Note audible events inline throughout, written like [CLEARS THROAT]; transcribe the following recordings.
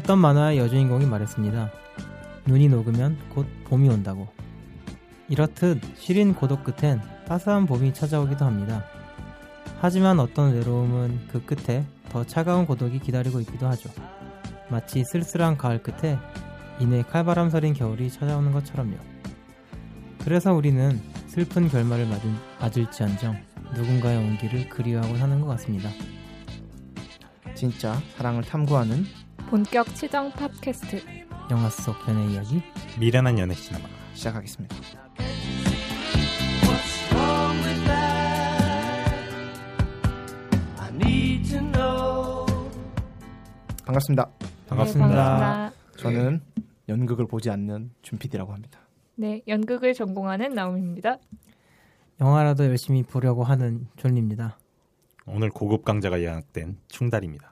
어떤 만화의 여주인공이 말했습니다. 눈이 녹으면 곧 봄이 온다고. 이렇듯 시린 고독 끝엔 따스한 봄이 찾아오기도 합니다. 하지만 어떤 외로움은 그 끝에 더 차가운 고독이 기다리고 있기도 하죠. 마치 쓸쓸한 가을 끝에 이내 칼바람 서린 겨울이 찾아오는 것처럼요. 그래서 우리는 슬픈 결말을 맞은, 맞을지언정 누군가의 온기를 그리워하곤 하는 것 같습니다. 진짜 사랑을 탐구하는 본격 치정 팟캐스트 영화 속 연애 이야기 미련한 연애 시네마 시작하겠습니다. 반갑습니다. 반갑습니다. 네, 반갑습니다. 저는 연극을 보지 않는 준PD라고 합니다. 네, 연극을 전공하는 나움입니다. 영화라도 열심히 보려고 하는 존입니다. 오늘 고급 강좌가 예약된 충달입니다.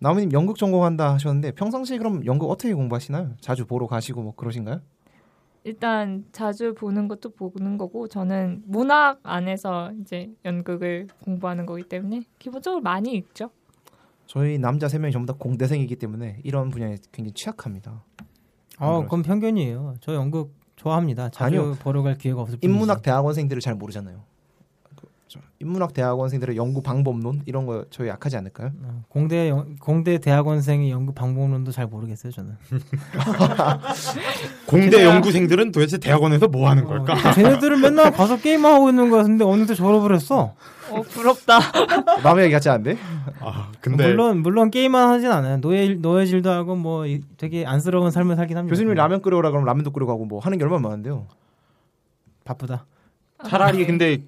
나무님 연극 전공한다 하셨는데 평상시에 그럼 연극 어떻게 공부하시나요? 자주 보러 가시고 뭐 그러신가요? 일단 자주 보는 것도 보는 거고 저는 문학 안에서 이제 연극을 공부하는 거기 때문에 기본적으로 많이 읽죠. 저희 남자 세 명이 전부 다 공대생이기 때문에 이런 분야에 굉장히 취약합니다. 어, 그건 편견이에요. 저 연극 좋아합니다. 자주 아니요. 보러 갈 기회가 없을 뿐이지. 인문학 대학원생들을 잘 모르잖아요. 그, 저, 인문학 대학원생들의 연구 방법론 이런 거 저희 약하지 않을까요? 어, 공대 영- 공대 대학원생의 연극 방법론도 잘 모르겠어요. 저는. [LAUGHS] 공대 연구생들은 도대체 대학원에서 뭐 하는 걸까? 어, 쟤네들은 맨날 가서 게임만 하고 있는 거 같은데 어느새 졸업을 했어. 어 부럽다. [LAUGHS] 남의 얘기 같지 않은데? 아, 근데 물론 물론 게임만 하진 않아요. 노예 노예질도 하고 뭐 이- 되게 안쓰러운 삶을 살긴 합니다. 교수님이 라면 끓여오라 그러면 라면도 끓여 가고 뭐 하는 게 얼마나 많은데요. 바쁘다. 차라리 근데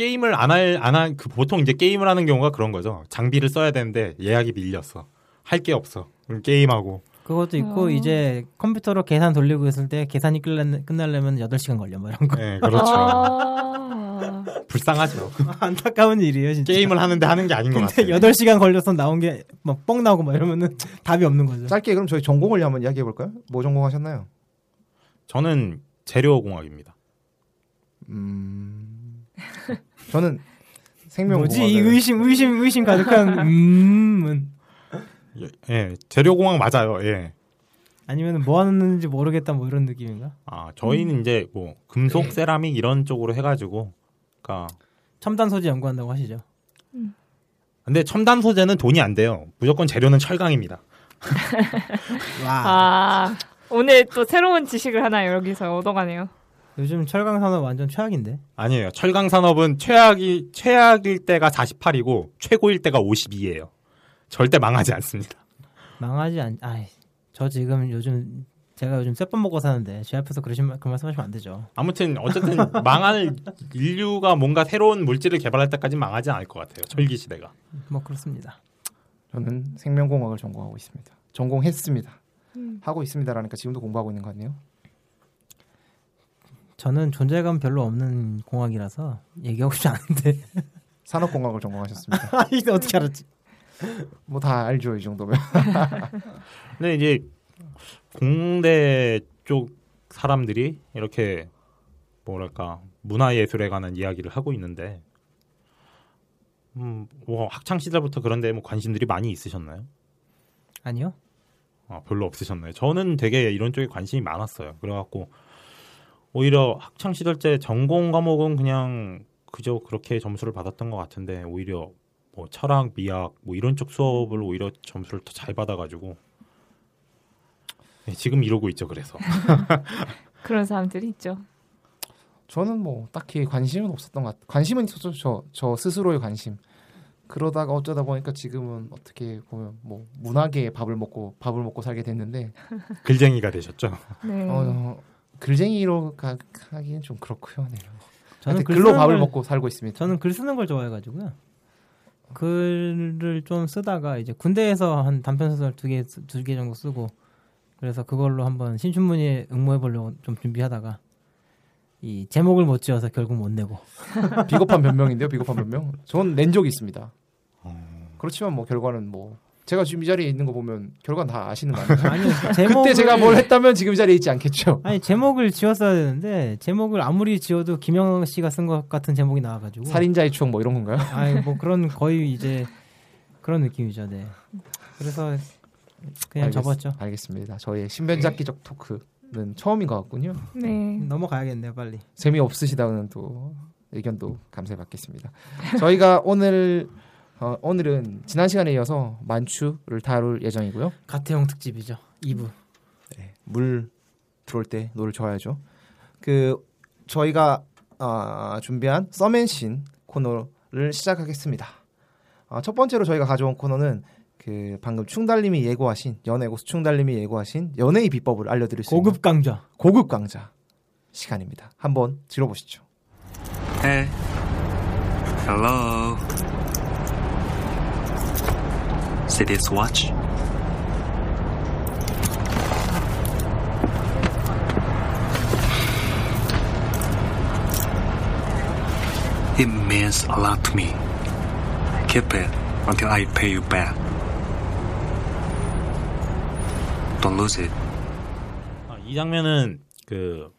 게임을 안 할안할그 보통 이제 게임을 하는 경우가 그런 거죠. 장비를 써야 되는데 예약이 밀렸어. 할 게 없어. 그럼 게임하고 그것도 있고 어. 이제 컴퓨터로 계산 돌리고 있을 때 계산이 끝날, 끝나려면 8시간 걸려 뭐 이런 거. 네, 그렇죠. 아, [LAUGHS] 불쌍하죠. [LAUGHS] 안타까운 일이에요, 진짜. 게임을 하는데 하는 게 아닌 것 같아요. 8시간 걸려서 나온 게 막 뻥 나오고 막 이러면은 [LAUGHS] 답이 없는 거죠. 짧게 그럼 저희 전공을 한번 이야기해 볼까요? 뭐 전공하셨나요? 저는 재료공학입니다. 음. 저는 생명 뭐지? 이 의심 의심 의심 가득한 [LAUGHS] 음은 예, 예, 재료공학 맞아요. 예. 아니면 뭐 하는지 모르겠다 뭐 이런 느낌인가? 아, 저희는 이제 뭐 금속, 세라믹 이런 쪽으로 해가지고, 그러니까 첨단 소재 연구한다고 하시죠. 근데 첨단 소재는 돈이 안 돼요. 무조건 재료는 철강입니다. [LAUGHS] 와. 아 오늘 또 새로운 지식을 하나 여기서 얻어가네요. 요즘 철강 산업 완전 최악인데. 아니에요. 철강 산업은 최악이 최악일 때가 48이고 최고일 때가 52예요. 절대 망하지 않습니다. 망하지 않. 아이, 저 지금 요즘 제가 요즘 쇠밥 먹고 사는데 제 앞에서 그러신 말- 그 말씀하시면 안 되죠. 아무튼 어쨌든 [LAUGHS] 망할 인류가 뭔가 새로운 물질을 개발할 때까지 망하지 않을 것 같아요. 철기 시대가. 뭐 그렇습니다. 저는 생명공학을 전공하고 있습니다. 전공했습니다. 음. 하고 있습니다라니까 지금도 공부하고 있는 거 같네요. 저는 존재감 별로 없는 공학이라서 얘기하고 싶지 않은데. [LAUGHS] 산업공학을 전공하셨습니다. [LAUGHS] 아, 이거 어떻게 알았지? 뭐 다 알죠 이 정도면. [LAUGHS] 근데 이제 공대 쪽 사람들이 이렇게 뭐랄까 문화 예술에 관한 이야기를 하고 있는데 음, 뭐 학창 시절부터 그런데 뭐 관심들이 많이 있으셨나요? 아니요. 아, 별로 없으셨나요? 저는 되게 이런 쪽에 관심이 많았어요. 그래갖고 오히려 학창 시절 때 전공 과목은 그냥 그저 그렇게 점수를 받았던 것 같은데 오히려 뭐 철학, 미학 뭐 이런 쪽 수업을 오히려 점수를 더 잘 받아가지고 네, 지금 이러고 있죠. 그래서 [LAUGHS] 그런 사람들이 있죠. 저는 뭐 딱히 관심은 없었던 것 같아요. 관심은 있었죠. 저, 저 스스로의 관심. 그러다가 어쩌다 보니까 지금은 어떻게 보면 뭐 문학의 밥을 먹고 밥을 먹고 살게 됐는데 [LAUGHS] 글쟁이가 되셨죠. 네. 어, 글쟁이로 가, 하기는 좀 그렇고요. 네. 저는 글 글로 밥을 걸- 먹고 살고 있습니다. 저는 글 쓰는 걸 좋아해가지고요. 글을 좀 쓰다가 이제 군대에서 한 단편 소설 두 개 두 개 정도 쓰고 그래서 그걸로 한번 신춘문예 응모해 보려고 좀 준비하다가 이 제목을 못 지어서 결국 못 내고 [LAUGHS] 비겁한 변명인데요. 비겁한 변명. 전낸 적이 있습니다. 그렇지만 뭐 결과는 뭐 제가 지금 이 자리에 있는 거 보면 결과는 다 아시는 거 아니에요? 아니 [LAUGHS] 제목을 그때 제가 뭘 했다면 지금 이 자리에 있지 않겠죠. 아니 제목을 지었어야 되는데 제목을 아무리 지어도 김영 씨가 쓴 것 같은 제목이 나와가지고 살인자의 추억 뭐 이런 건가요? 아니 뭐 [LAUGHS] 그런 거의 이제 그런 느낌이죠. 네. 그래서 그냥 알겠- 접었죠. 알겠습니다. 저의 신변잡기적 토크는 처음인 것 같군요. 네. 넘어가야겠네요, 빨리. 재미 없으시다는 또 의견도 감사히 받겠습니다. 저희가 오늘 어, 오늘은 지난 시간에 이어서 만추를 다룰 예정이고요. 갓태용 특집이죠. 2부. 네, 물 들어올 때 노를 저어야죠. 그 저희가 아, 준비한 썸앤신 코너를 시작하겠습니다. 아, 첫 번째로 저희가 가져온 코너는 그 방금 충달님이 예고하신 연애 고수 충달님이 예고하신 연애의 비법을 알려드릴 수 있는 고급 강좌. 고급 강좌 시간입니다. 한번 들어보시죠. Hey. Hello. This watch? It means a lot to me. Keep it until I pay you back. Don't lose it. 아, 이 장면은 그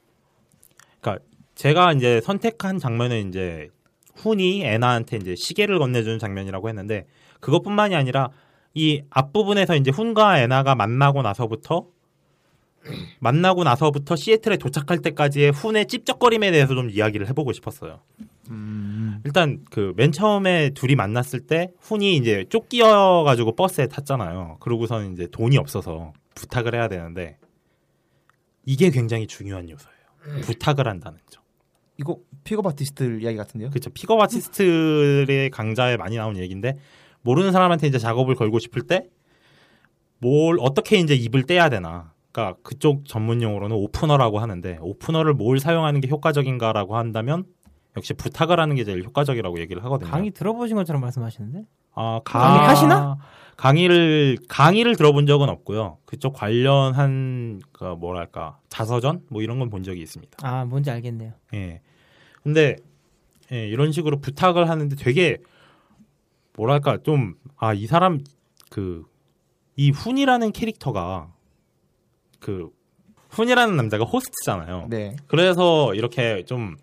그러니까 제가 이제 선택한 장면은 이제 훈이 애나한테 이제 시계를 건네주는 장면이라고 했는데 그것뿐만이 아니라 이 앞부분에서 이제 훈과 애나가 만나고 나서부터 만나고 나서부터 시애틀에 도착할 때까지의 훈의 찝쩍거림에 대해서 좀 이야기를 해보고 싶었어요. 일단 그 맨 처음에 둘이 만났을 때 훈이 이제 쫓기어 가지고 버스에 탔잖아요. 그러고서는 이제 돈이 없어서 부탁을 해야 되는데 이게 굉장히 중요한 요소예요. 부탁을 한다는 점. 이거 픽업 아티스트 이야기 같은데요? 그렇죠. 픽업 아티스트의 강좌에 많이 나오는 얘기인데 모르는 사람한테 이제 작업을 걸고 싶을 때 뭘 어떻게 이제 입을 떼야 되나. 그러니까 그쪽 전문 용어로는 오프너라고 하는데 오프너를 뭘 사용하는 게 효과적인가라고 한다면 역시 부탁을 하는 게 제일 효과적이라고 얘기를 하거든요. 강의 들어보신 것처럼 말씀하시는데? 아, 강의 하시나? 강의를 강의를 들어본 적은 없고요. 그쪽 관련한 그 뭐랄까 자서전 뭐 이런 건 본 적이 있습니다. 아, 뭔지 알겠네요. 예. 근데 예, 이런 식으로 부탁을 하는데 되게 뭐랄까 좀 아 이 사람 그 이 훈이라는 캐릭터가 그 훈이라는 남자가 호스트잖아요. 네. 그래서 이렇게 좀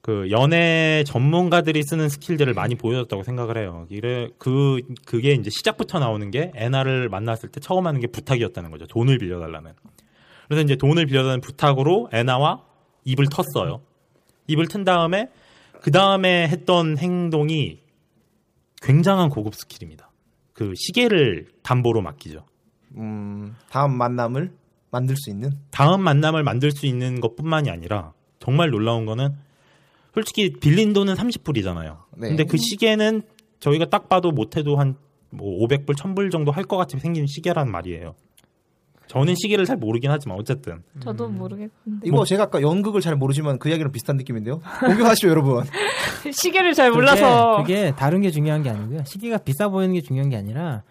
그 연애 전문가들이 쓰는 스킬들을 많이 보여줬다고 생각을 해요. 이래 그 그게 이제 시작부터 나오는 게 애나를 만났을 때 처음 하는 게 부탁이었다는 거죠. 돈을 빌려달라는. 그래서 이제 돈을 빌려달라는 부탁으로 애나와 입을 텄어요. 입을 튼 다음에 그 다음에 했던 행동이 굉장한 고급 스킬입니다. 그 시계를 담보로 맡기죠. 음, 다음 만남을 만들 수 있는 다음 만남을 만들 수 있는 것뿐만이 아니라 정말 놀라운 거는 솔직히 빌린 돈은 30불이잖아요. 네. 근데 그 시계는 저희가 딱 봐도 못해도 한 뭐 500불, 1000불 정도 할 것 같이 생긴 시계란 말이에요. 저는 시계를 잘 모르긴 하지만 어쨌든 저도 모르겠는데 이거 제가 아까 연극을 잘 모르지만 그 이야기랑 비슷한 느낌인데요. 공격하시죠 여러분. [LAUGHS] 시계를 잘 그게- 몰라서 그게 다른 게 중요한 게 아니고요. 시계가 비싸 보이는 게 중요한 게 아니라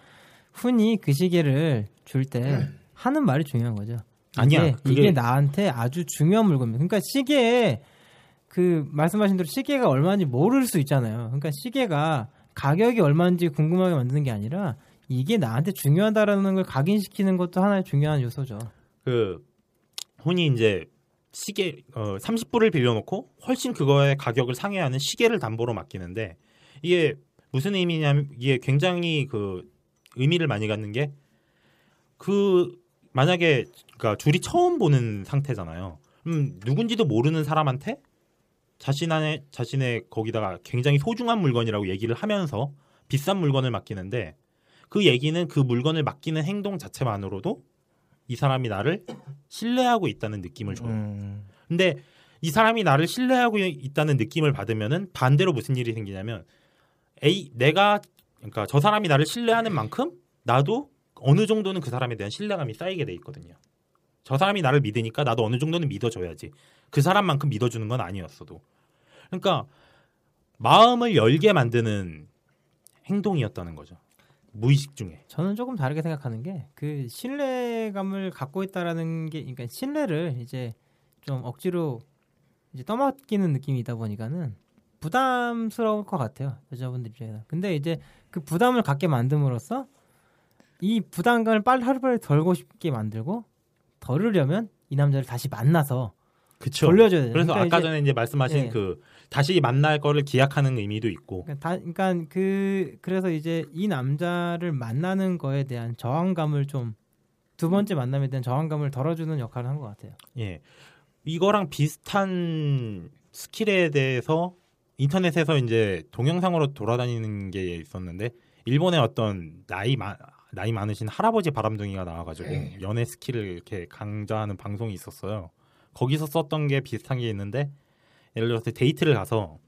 훈이 그 시계를 줄 때 하는 말이 중요한 거죠. 아니야, 이게, 그게- 이게 나한테 아주 중요한 물건입니다. 그러니까 시계에 그 말씀하신 대로 시계가 얼마인지 모를 수 있잖아요. 그러니까 시계가 가격이 얼마인지 궁금하게 만드는 게 아니라 이게 나한테 중요하다라는 걸 각인시키는 것도 하나의 중요한 요소죠. 그 혼이 이제 시계 어 30불을 빌려놓고 훨씬 그거의 가격을 상회하는 시계를 담보로 맡기는데 이게 무슨 의미냐면 이게 굉장히 그 의미를 많이 갖는 게 그 만약에 그러니까 둘이 처음 보는 상태잖아요. 음 누군지도 모르는 사람한테 자신의 자신의 거기다가 굉장히 소중한 물건이라고 얘기를 하면서 비싼 물건을 맡기는데 그 얘기는 그 물건을 맡기는 행동 자체만으로도 이 사람이 나를 신뢰하고 있다는 느낌을 줘요. 음, 근데 이 사람이 나를 신뢰하고 있다는 느낌을 받으면은 반대로 무슨 일이 생기냐면 A 내가 그러니까 저 사람이 나를 신뢰하는 만큼 나도 어느 정도는 그 사람에 대한 신뢰감이 쌓이게 돼 있거든요. 저 사람이 나를 믿으니까 나도 어느 정도는 믿어줘야지. 그 사람만큼 믿어주는 건 아니었어도. 그러니까 마음을 열게 만드는 행동이었다는 거죠. 무의식 중에. 저는 조금 다르게 생각하는 게 그 신뢰감을 갖고 있다라는 게 그러니까 신뢰를 이제 좀 억지로 이제 떠맡기는 느낌이다 보니까는 부담스러울 것 같아요 여자분들 입장에서. 근데 이제 그 부담을 갖게 만듦으로써 이 부담감을 빨리 하루빨리 덜고 싶게 만들고 덜으려면 이 남자를 다시 만나서 그쵸. 돌려줘야 돼요. 그래서 그러니까 아까 이제- 전에 이제 말씀하신 예. 그 다시 만날 거를 기약하는 의미도 있고. 그러니까, 다, 그러니까 그 그래서 이제 이 남자를 만나는 거에 대한 저항감을 좀 두 번째 만남에 대한 저항감을 덜어주는 역할을 한 것 같아요. 예. 이거랑 비슷한 스킬에 대해서 인터넷에서 이제 동영상으로 돌아다니는 게 있었는데 일본의 어떤 나이 마, 나이 많으신 할아버지 바람둥이가 나와가지고 연애 스킬을 이렇게 강좌하는 방송이 있었어요. 거기서 썼던 게 비슷한 게 있는데 예를 들어서 데이트를 가서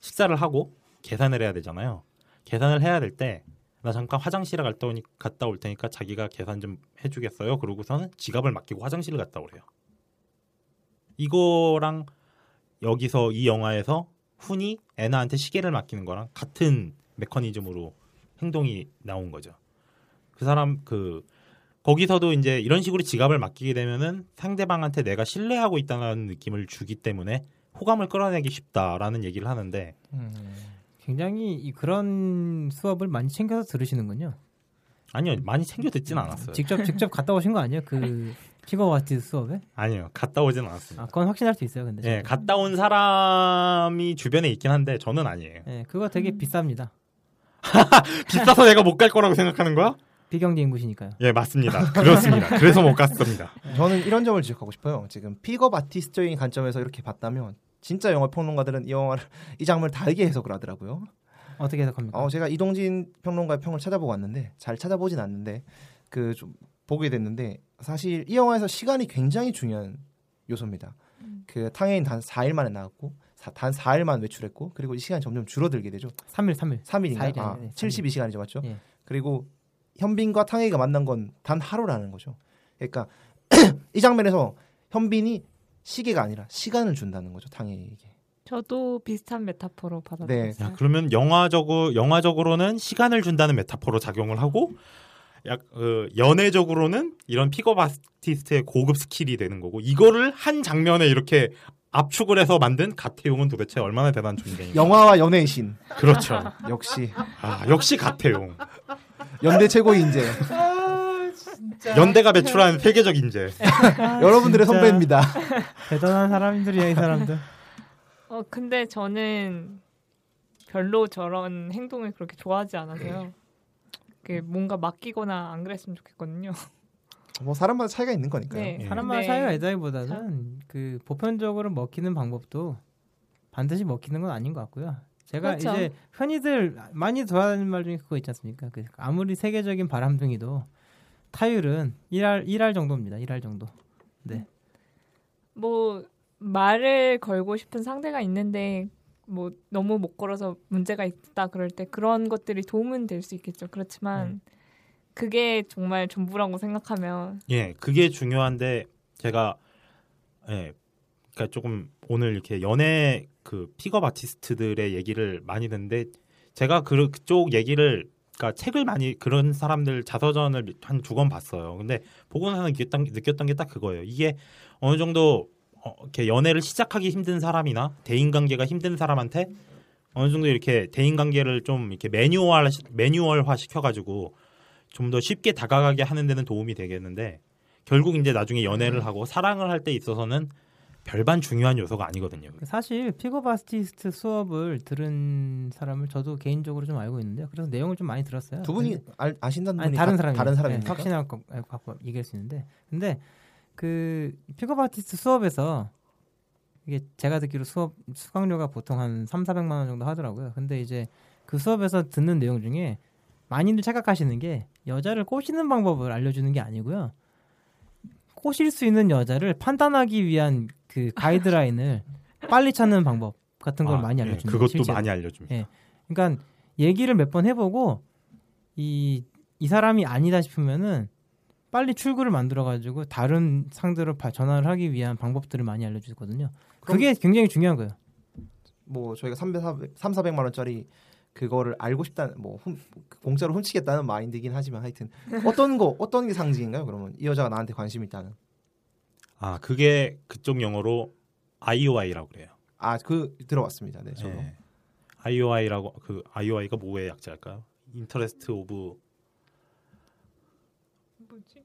식사를 하고 계산을 해야 되잖아요. 계산을 해야 될 때 나 잠깐 화장실에 갔다, 오니, 갔다 올 테니까 자기가 계산 좀 해주겠어요. 그러고서는 지갑을 맡기고 화장실을 갔다 오래요. 이거랑 여기서 이 영화에서 훈이 애나한테 시계를 맡기는 거랑 같은 메커니즘으로 행동이 나온 거죠. 그 사람 그 거기서도 이제 이런 식으로 지갑을 맡기게 되면은 상대방한테 내가 신뢰하고 있다는 느낌을 주기 때문에 호감을 끌어내기 쉽다라는 얘기를 하는데 굉장히 이 그런 수업을 많이 챙겨서 들으시는군요. 아니요 많이 챙겨 듣진 않았어요. 직접 직접 갔다 오신 거 아니에요? 그 [LAUGHS] 피거와티 수업에? 아니요 갔다 오진 않았습니다. 아, 그건 확신할 수 있어요, 근데. 예, 갔다 온 사람이 주변에 있긴 한데 저는 아니에요. 예, 그거 되게 비쌉니다. [LAUGHS] 비싸서 내가 못 갈 거라고 생각하는 거야? 비경제 인구시니까요. 예, 맞습니다. 그렇습니다. 그래서 못 갔습니다. 저는 이런 점을 지적하고 싶어요. 지금 픽업 아티스트적인 관점에서 이렇게 봤다면 진짜 영화 평론가들은 이 영화를 [LAUGHS] 이 장면을 다르게 해석을 하더라고요. 어떻게 해석합니까? 어, 제가 이동진 평론가의 평을 찾아보고 왔는데 잘 찾아보진 않는데 그 좀 보게 됐는데 사실 이 영화에서 시간이 굉장히 중요한 요소입니다. 그 탕해인 단 4일 만에 나왔고 사- 단 4일만 외출했고 그리고 이 시간이 점점 줄어들게 되죠. 3일, 3일. 3일인가? 사일이 아, 네, 72시간이죠, 맞죠? 예. 그리고 현빈과 탕웨이가 만난 건 단 하루라는 거죠. 그러니까 [CLEARS THROAT] 이 장면에서 현빈이 시계가 아니라 시간을 준다는 거죠, 탕웨이에게. 저도 비슷한 메타포로 네. 받아들였어요. 야, 그러면 영화적으로 영화적으로는 시간을 준다는 메타포로 작용을 하고 약 어, 연애적으로는 이런 픽업 아티스트의 고급 스킬이 되는 거고 이거를 한 장면에 이렇게 압축을 해서 만든 갓태용은 도대체 얼마나 대단한 존재인가? 영화와 연애의 신. 그렇죠. 역시 아, 역시 가태용. 연대 최고 인재. [LAUGHS] 연대가 배출한 세계적 인재. 여러분들의 진짜. 선배입니다. 대단한 사람들이야, 이 사람들. 어 근데 저는 별로 저런 행동을 그렇게 좋아하지 않아서요. 그 뭔가 맡기거나 안 그랬으면 좋겠거든요. 뭐 사람마다 차이가 있는 거니까요. 네. 예. 사람마다 네. 차이가 있다기보다는 그 보편적으로 먹히는 방법도 반드시 먹히는 건 아닌 것 같고요. 제가 그렇죠. 이제 흔히들 많이 돌아다니는 말 중에 그거 있지 않습니까? 그 아무리 세계적인 바람둥이도 타율은 1할 1할 정도입니다. 1할 정도. 네. 뭐 말을 걸고 싶은 상대가 있는데 뭐 너무 못 걸어서 문제가 있다 그럴 때 그런 것들이 도움은 될 수 있겠죠. 그렇지만 그게 정말 전부라고 생각하면 예, 그게 중요한데 제가 예, 그러니까 조금 오늘 이렇게 연애 그 픽업 아티스트들의 얘기를 많이 듣는데 제가 그 그쪽 얘기를 그러니까 책을 많이 그런 사람들 자서전을 한 두 권 봤어요. 근데 보고 나서 느꼈던, 느꼈던 게 딱 그거예요. 이게 어느 정도 어, 이렇게 연애를 시작하기 힘든 사람이나 대인 관계가 힘든 사람한테 어느 정도 이렇게 대인 관계를 좀 이렇게 매뉴얼 매뉴얼화 시켜가지고 좀 더 쉽게 다가가게 하는 데는 도움이 되겠는데 결국 이제 나중에 연애를 하고 사랑을 할 때 있어서는 별반 중요한 요소가 아니거든요. 사실 픽업 아티스트 수업을 들은 사람을 저도 개인적으로 좀 알고 있는데요. 그래서 내용을 좀 많이 들었어요. 두 분이 알, 아신다는 아니 분이 다른 다- 사람이 다른 사람입니까? 확신할 거 갖고 얘기할 수 있는데 근데 그 아티스트 수업에서 이게 제가 듣기로 수업 수강료가 보통 한 3, 400만 원 정도 하더라고요. 근데 이제 그 수업에서 듣는 내용 중에 많이들 착각하시는 게 여자를 꼬시는 방법을 알려주는 게 아니고요. 꼬실 수 있는 여자를 판단하기 위한 그 가이드라인을 빨리 찾는 방법 같은 걸 아, 많이 예, 알려줍니다. 그것도 실제로. 많이 알려줍니다. 예. 그러니까 얘기를 몇 번 해보고 이, 이 사람이 아니다 싶으면은 빨리 출구를 만들어가지고 다른 상대로 바- 전화를 하기 위한 방법들을 많이 알려주거든요. 그게 굉장히 중요한 거예요. 뭐 저희가 300, 3, 400만 원짜리 그거를 알고 싶다는 뭐 훔- 공짜로 훔치겠다는 마인드긴 하지만 하여튼 어떤 거 어떤 게 상징인가요? 그러면 이 여자가 나한테 관심 있다는 아 그게 그쪽 영어로 IOI라고 그래요. 아 그 들어봤습니다. 네, 저도 예. IOI라고 그 IOI가 뭐의 약자일까요? interest of 뭐지?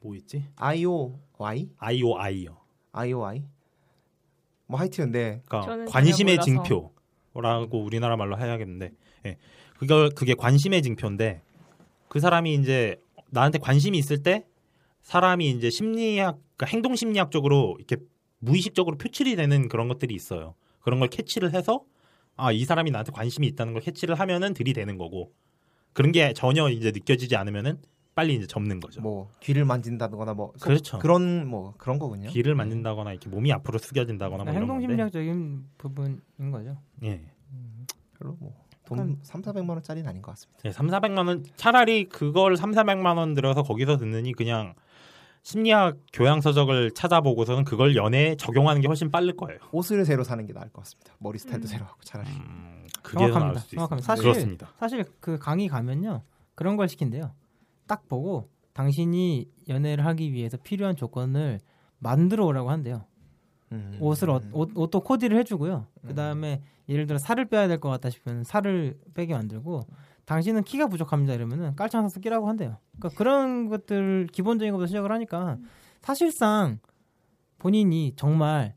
뭐 있지? IOY IOI요. IOI 뭐 하여튼 네 그러니까 관심의. 징표라고 우리나라 말로 해야겠는데, 예. 그거 그게 관심의 징표인데 그 사람이 이제 나한테 관심이 있을 때 사람이 이제 심리학, 그러니까 행동 심리학적으로 이렇게 무의식적으로 표출이 되는 그런 것들이 있어요. 그런 걸 캐치를 해서 아 이 사람이 나한테 관심이 있다는 걸 캐치를 하면은 들이대는 거고 그런 게 전혀 이제 느껴지지 않으면은 빨리 이제 접는 거죠. 뭐 귀를 만진다거나 뭐 소- 그렇죠. 그런 뭐 그런 거군요. 귀를 만진다거나 이렇게 몸이 앞으로 숙여진다거나 뭐 이런 행동. 심리학적인 부분인 거죠. 예. 별로 뭐 돈 3, 400만 원짜리는 아닌 것 같습니다. 네, 3, 400만 원 차라리 그걸 3, 400만 원 들여서 거기서 듣느니 그냥 심리학 교양 서적을 찾아보고서는 그걸 연애에 적용하는 게 훨씬 빠를 거예요. 옷을 새로 사는 게 나을 것 같습니다. 머리 스타일도 음. 새로 하고 차라리. 음, 그게 더 나을 정확합니다. 수도 정확합니다. 사실 그렇습니다. 사실 그 강의 가면요 그런 걸 시킨대요. 딱 보고 당신이 연애를 하기 위해서 필요한 조건을 만들어 오라고 한대요. 음. 옷을 어- 옷, 옷도 코디를 해주고요. 그 다음에 예를 들어 살을 빼야 될 것 같다 싶으면 살을 빼게 만들고 당신은 키가 부족합니다 이러면은 깔창 사서 끼라고 한대요. 그러니까 그런 것들 기본적인 것부터 시작을 하니까 사실상 본인이 정말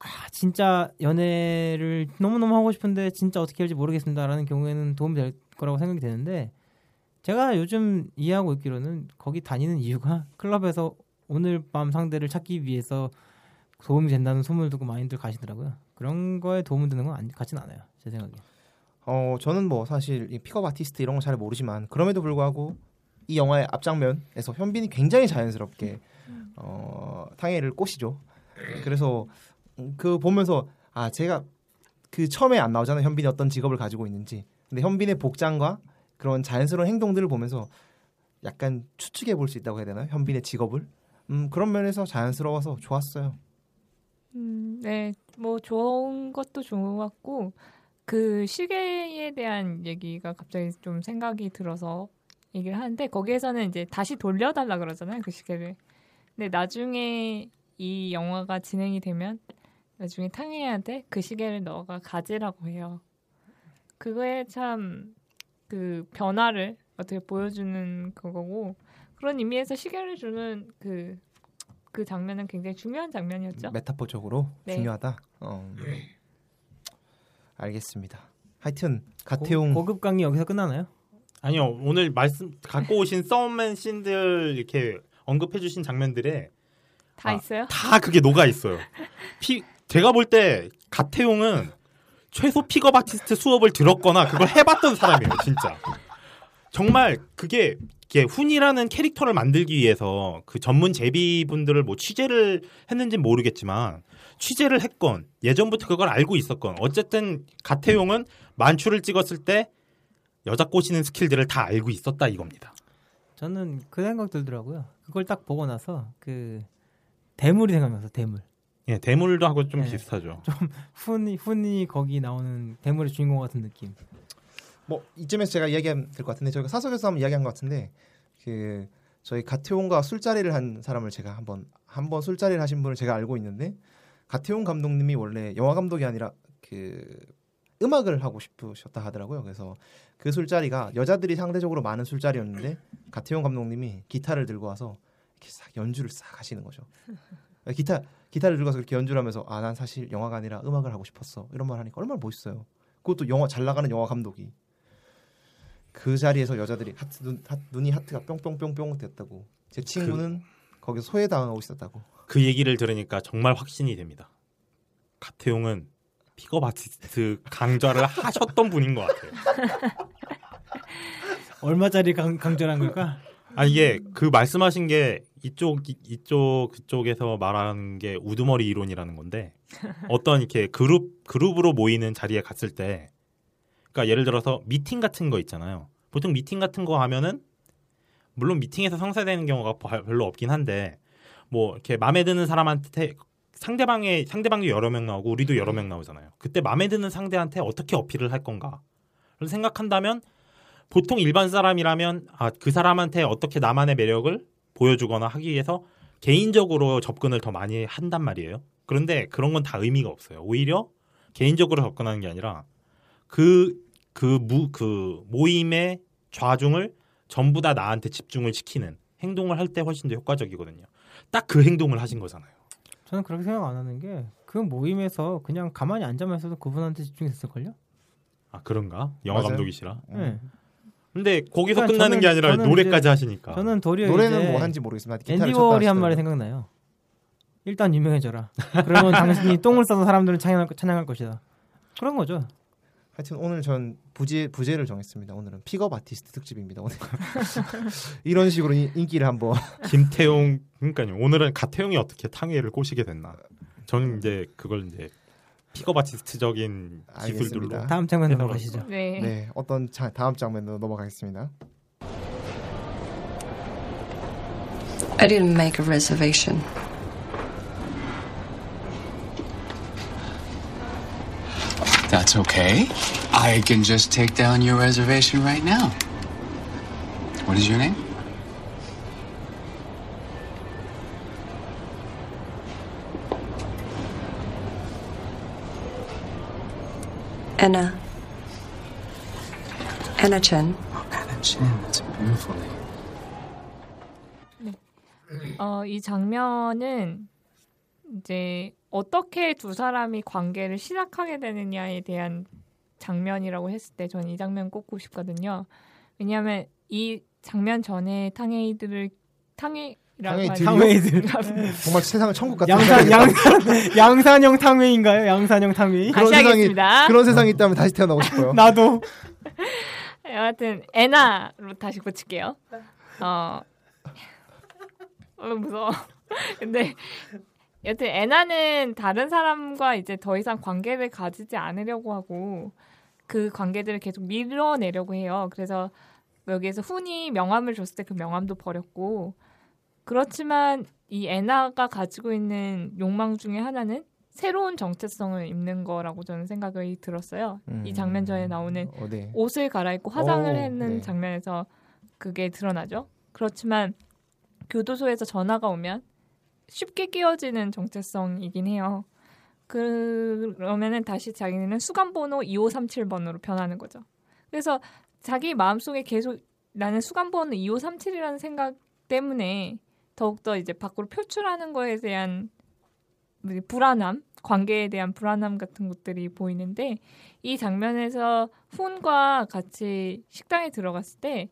아 진짜 연애를 너무너무 하고 싶은데 진짜 어떻게 할지 모르겠습니다라는 경우에는 도움이 될 거라고 생각이 되는데 제가 요즘 이해하고 있기로는 거기 다니는 이유가 클럽에서 오늘 밤 상대를 찾기 위해서 도움이 된다는 소문을 듣고 많이들 가시더라고요. 그런 거에 도움이 되는 건 같진 않아요. 제 생각에. 어 저는 뭐 사실 이 픽업 아티스트 이런 거 잘 모르지만 그럼에도 불구하고 이 영화의 앞장면에서 현빈이 굉장히 자연스럽게 어 탕해를 꼬시죠. 그래서 그 보면서 아 제가 그 처음에 안 나오잖아요. 현빈이 어떤 직업을 가지고 있는지. 근데 현빈의 복장과 그런 자연스러운 행동들을 보면서 약간 추측해 볼 수 있다고 해야 되나요? 현빈의 직업을. 음 그런 면에서 자연스러워서 좋았어요. 음, 네, 뭐 좋은 것도 좋았고 그 시계에 대한 얘기가 갑자기 좀 생각이 들어서 얘기를 하는데 거기에서는 이제 다시 돌려달라 그러잖아요 그 시계를. 근데 나중에 이 영화가 진행이 되면 나중에 탕해한테 그 시계를 너가 가지라고 해요. 그거에 참 그 변화를 어떻게 보여주는 그거고 그런 의미에서 시계를 주는 그그 장면은 굉장히 중요한 장면이었죠. 메타포적으로 네. 중요하다. 어. 알겠습니다. 하여튼 갓태용 고, 급 강의 여기서 끝나나요? 아니요 오늘 말씀 갖고 오신 썸맨 씬들 이렇게 언급해주신 장면들에 다 아, 있어요? 다 그게 녹아 있어요. 피 제가 볼 때 갓태용은 최소 픽업 아티스트 수업을 들었거나 그걸 해봤던 사람이에요, 진짜. 정말 그게 이게 훈이라는 캐릭터를 만들기 위해서 그 전문 제비 분들을 뭐 취재를 했는지 는 모르겠지만 취재를 했건 예전부터 그걸 알고 있었건 어쨌든 가태용은 만추를 찍었을 때 여자 꼬시는 스킬들을 다 알고 있었다 이겁니다. 저는 그 생각 들더라고요. 그걸 딱 보고 나서 그 대물이 생각나서 대물. 예, 대물도 하고 좀 네. 비슷하죠. [LAUGHS] 훈이 훈이 거기 나오는 대물의 주인공 같은 느낌. 뭐 이쯤에서 제가 이야기하면 될 것 같은데 저희가 사석에서 한번 이야기한 것 같은데 그 저희 가태용과 술자리를 한 사람을 제가 한번 한번 술자리를 하신 분을 제가 알고 있는데 가태용 감독님이 원래 영화 감독이 아니라 그 음악을 하고 싶으셨다 하더라고요. 그래서 그 술자리가 여자들이 상대적으로 많은 술자리였는데 가태용 감독님이 기타를 들고 와서 이렇게 싹 연주를 싹 하시는 거죠. [LAUGHS] 기타 기타를 들고 와서 그렇게 연주를 하면서 아 난 사실 영화가 아니라 음악을 하고 싶었어 이런 말 하니까 얼마나 멋있어요. 그것도 영화 잘 나가는 영화 감독이 그 자리에서 여자들이 하트 눈, 하, 눈이 하트가 뿅뿅뿅뿅 됐다고 제 친구는 거기서 소외당하고 있었다고 그 얘기를 들으니까 정말 확신이 됩니다. 갓태용은 픽업 아티스트 강좌를 하셨던 분인 것 같아요. [LAUGHS] 얼마짜리 강, 강절한 걸까? 아 이게 그 말씀하신 게 이쪽 이- 이쪽 그쪽에서 말하는 게 우두머리 이론이라는 건데 어떤 이렇게 그룹 그룹으로 모이는 자리에 갔을 때 그러니까 예를 들어서 미팅 같은 거 있잖아요. 보통 미팅 같은 거 하면은 물론 미팅에서 성사되는 경우가 바- 별로 없긴 한데 뭐 이렇게 마음에 드는 사람한테 상대방의 상대방도 여러 명 나오고 우리도 여러 명 나오잖아요. 그때 마음에 드는 상대한테 어떻게 어필을 할 건가 를 생각한다면 보통 일반 사람이라면 아, 그 사람한테 어떻게 나만의 매력을 보여주거나 하기 위해서 개인적으로 접근을 더 많이 한단 말이에요. 그런데 그런 건 다 의미가 없어요. 오히려 개인적으로 접근하는 게 아니라 그, 그, 무, 그 모임의 좌중을 전부 다 나한테 집중을 시키는 행동을 할 때 훨씬 더 효과적이거든요. 딱 그 행동을 하신 거잖아요. 저는 그렇게 생각 안 하는 게 그 모임에서 그냥 가만히 앉아만 있어도 그분한테 집중했을 걸요? 아, 그런가? 영화 맞아요. 감독이시라. 네. 근데 거기서 그러니까 끝나는 저는- 게 아니라 노래까지 이제- 하시니까. 저는 도리어 노래는 이제 뭐 모르겠지만 기타를 앤디 워홀이 한. 말이 생각나요. 일단 유명해져라. 그러면 당신이 똥을 싸서 사람들은 찬양할, 찬양할 것이다. 그런 거죠. 하여튼 오늘 전 부제 부제를 정했습니다. 오늘은 픽업 아티스트 특집입니다. 오늘 [LAUGHS] 이런 식으로 인- 인기를 한번 [LAUGHS] 김태용 그러니까요. 오늘은 갓태용이 어떻게 탕웨이를 꼬시게 됐나. 저는 이제 그걸 이제 픽업 아티스트적인 기술들로 알겠습니다. 다음 장면으로 해서 가시죠. 네. 네 어떤 자, 다음 장면으로 넘어가겠습니다. I didn't make a reservation. That's okay. I can just take down your reservation right now. What is your name? Anna. Anna Chen. Oh, Anna Chin. That's a beautiful name. 어, 이 장면은 이제 어떻게 두 사람이 관계를 시작하게 되느냐에 대한 장면이라고 했을 때 저는 이 장면 꼽고 싶거든요. 왜냐하면 이 장면 전에 탕웨이들을. 탕웨이들이요? 탕웨이들. [LAUGHS] 정말 세상은 천국 같은 양산. 양산 양산형 탕웨이인가요? 양산형 탕웨이? 그런 다시 세상이 하겠습니다. 그런 세상이 있다면 다시 태어나고 싶어요. [LAUGHS] 나도 [LAUGHS] 여하튼 에나로 다시 고칠게요. 어, 어 무서워. 근데 여튼 에나는 다른 사람과 이제 더 이상 관계를 가지지 않으려고 하고 그 관계들을 계속 밀어내려고 해요. 그래서 여기에서 훈이 명함을 줬을 때 그 명함도 버렸고 그렇지만 이 에나가 가지고 있는 욕망 중에 하나는 새로운 정체성을 입는 거라고 저는 생각이 들었어요. 이 장면 전에 나오는 어, 네. 옷을 갈아입고 화장을 오, 했는 네. 장면에서 그게 드러나죠. 그렇지만 교도소에서 전화가 오면 쉽게 끼워지는 정체성이긴 해요. 그러면은 다시 자기는 수감번호 2537번으로 변하는 거죠. 그래서 자기 마음속에 계속 나는 수감번호 2537이라는 생각 때문에 더욱더 이제 밖으로 표출하는 거에 대한 불안함, 관계에 대한 불안함 같은 것들이 보이는데 이 장면에서 훈과 같이 식당에 들어갔을 때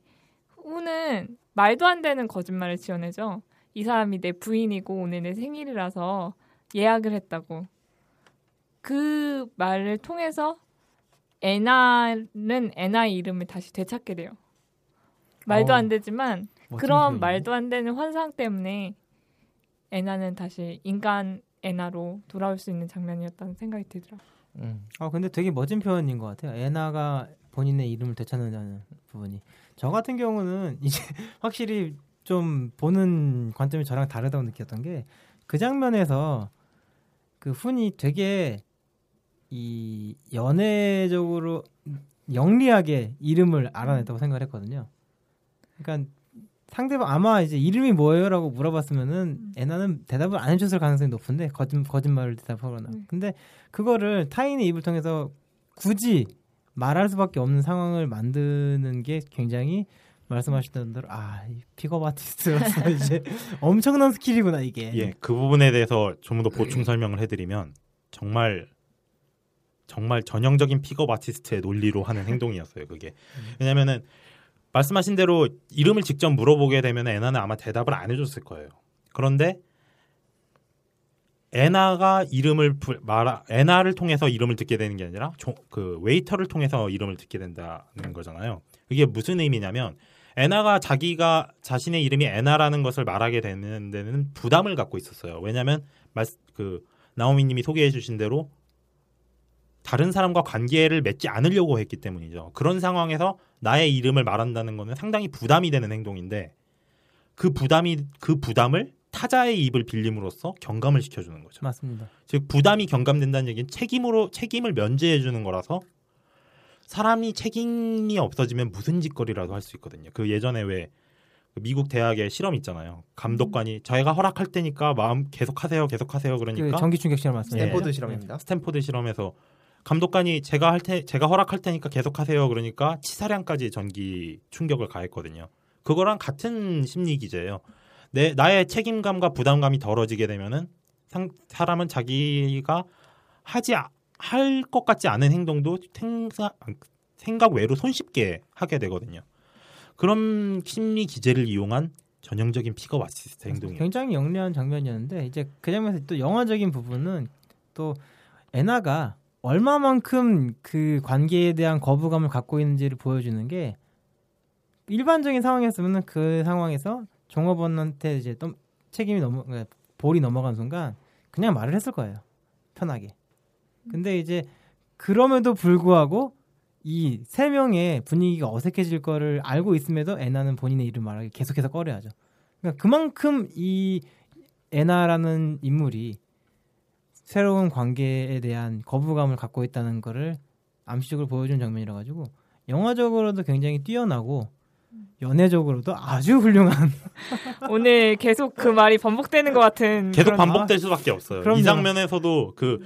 훈은 말도 안 되는 거짓말을 지어내죠. 이 사람이 내 부인이고 오늘 내 생일이라서 예약을 했다고. 그 말을 통해서 애나는 애나의 이름을 다시 되찾게 돼요. 말도 어, 안 되지만 그런. 말도 안 되는 환상 때문에 애나는 다시 인간 애나로 돌아올 수 있는 장면이었다는 생각이 들더라고요. 음. 아 근데 되게 멋진 표현인 것 같아요. 애나가 본인의 이름을 되찾는다는 부분이. 저 같은 경우는 이제 [LAUGHS] 확실히 좀 보는 관점이 저랑 다르다고 느꼈던 게 그 장면에서 그 훈이 되게 이 연애적으로 영리하게 이름을 알아냈다고 생각을 했거든요. 그러니까 상대방 아마 이제 이름이 뭐예요라고 물어봤으면은 애나는 대답을 안 해줬을 가능성이 높은데 거짓 거짓말을 대답하거나. 음. 근데 그거를 타인의 입을 통해서 굳이 말할 수밖에 없는 상황을 만드는 게 굉장히 말씀하셨던 대로 아이 픽업 아티스트로서 [LAUGHS] 이제 엄청난 스킬이구나 이게. 예, 그 부분에 대해서 좀 더 보충 설명을 해드리면 정말 정말 전형적인 픽업 아티스트의 논리로 하는 행동이었어요. 그게 왜냐면은 말씀하신 대로 이름을 직접 물어보게 되면 애나는 아마 대답을 안 해줬을 거예요. 그런데 애나가 이름을 부- 말아 애나를 통해서 이름을 듣게 되는 게 아니라 조- 그 웨이터를 통해서 이름을 듣게 된다는 거잖아요. 이게 무슨 의미냐면 애나가 자기가 자신의 이름이 애나라는 것을 말하게 되는 데는 부담을 갖고 있었어요. 왜냐하면 말, 그 나오미님이 소개해 주신 대로 다른 사람과 관계를 맺지 않으려고 했기 때문이죠. 그런 상황에서 나의 이름을 말한다는 것은 상당히 부담이 되는 행동인데 그 부담이 그 부담을 타자의 입을 빌림으로써 경감을 시켜주는 거죠. 맞습니다. 즉 부담이 경감된다는 얘기는 책임으로 책임을 면제해 주는 거라서 사람이 책임이 없어지면 무슨 짓거리라도 할 수 있거든요. 그 예전에 왜그 미국 대학의 실험 있잖아요. 감독관이 자기가 허락할 테니까 마음 계속 하세요, 계속 하세요. 그러니까 그 전기 충격 실험 맞습니다. 스탠포드 예. 실험입니다. 스탠포드 실험에서 감독관이 제가 할 테, 제가 허락할 테니까 계속 하세요. 그러니까 치사량까지 전기 충격을 가했거든요. 그거랑 같은 심리 기제예요. 내 나의 책임감과 부담감이 덜어지게 되면은 상, 사람은 자기가 하지 할 것 같지 않은 행동도 생각, 생각 외로 손쉽게 하게 되거든요. 그런 심리 기제를 이용한 전형적인 픽업 아시스트 행동이에요. 굉장히 영리한 장면이었는데 이제 그 장면에서 또 영화적인 부분은 또 애나가 얼마만큼 그 관계에 대한 거부감을 갖고 있는지를 보여주는 게 일반적인 상황이었으면 그 상황에서 종업원한테 이제 또 책임이 넘어 그러니까 볼이 넘어간 순간 그냥 말을 했을 거예요 편하게 근데 이제 그럼에도 불구하고 이 세 명의 분위기가 어색해질 거를 알고 있음에도 애나는 본인의 이름 말하기 계속해서 꺼려하죠 그러니까 그만큼 이 애나라는 인물이 새로운 관계에 대한 거부감을 갖고 있다는 거를 암시적으로 보여준 장면이라 가지고 영화적으로도 굉장히 뛰어나고 연애적으로도 아주 훌륭한 [LAUGHS] 오늘 계속 그 말이 반복되는 것 같은 계속 그런- 반복될 수밖에 없어요. 그럼요. 이 장면에서도 그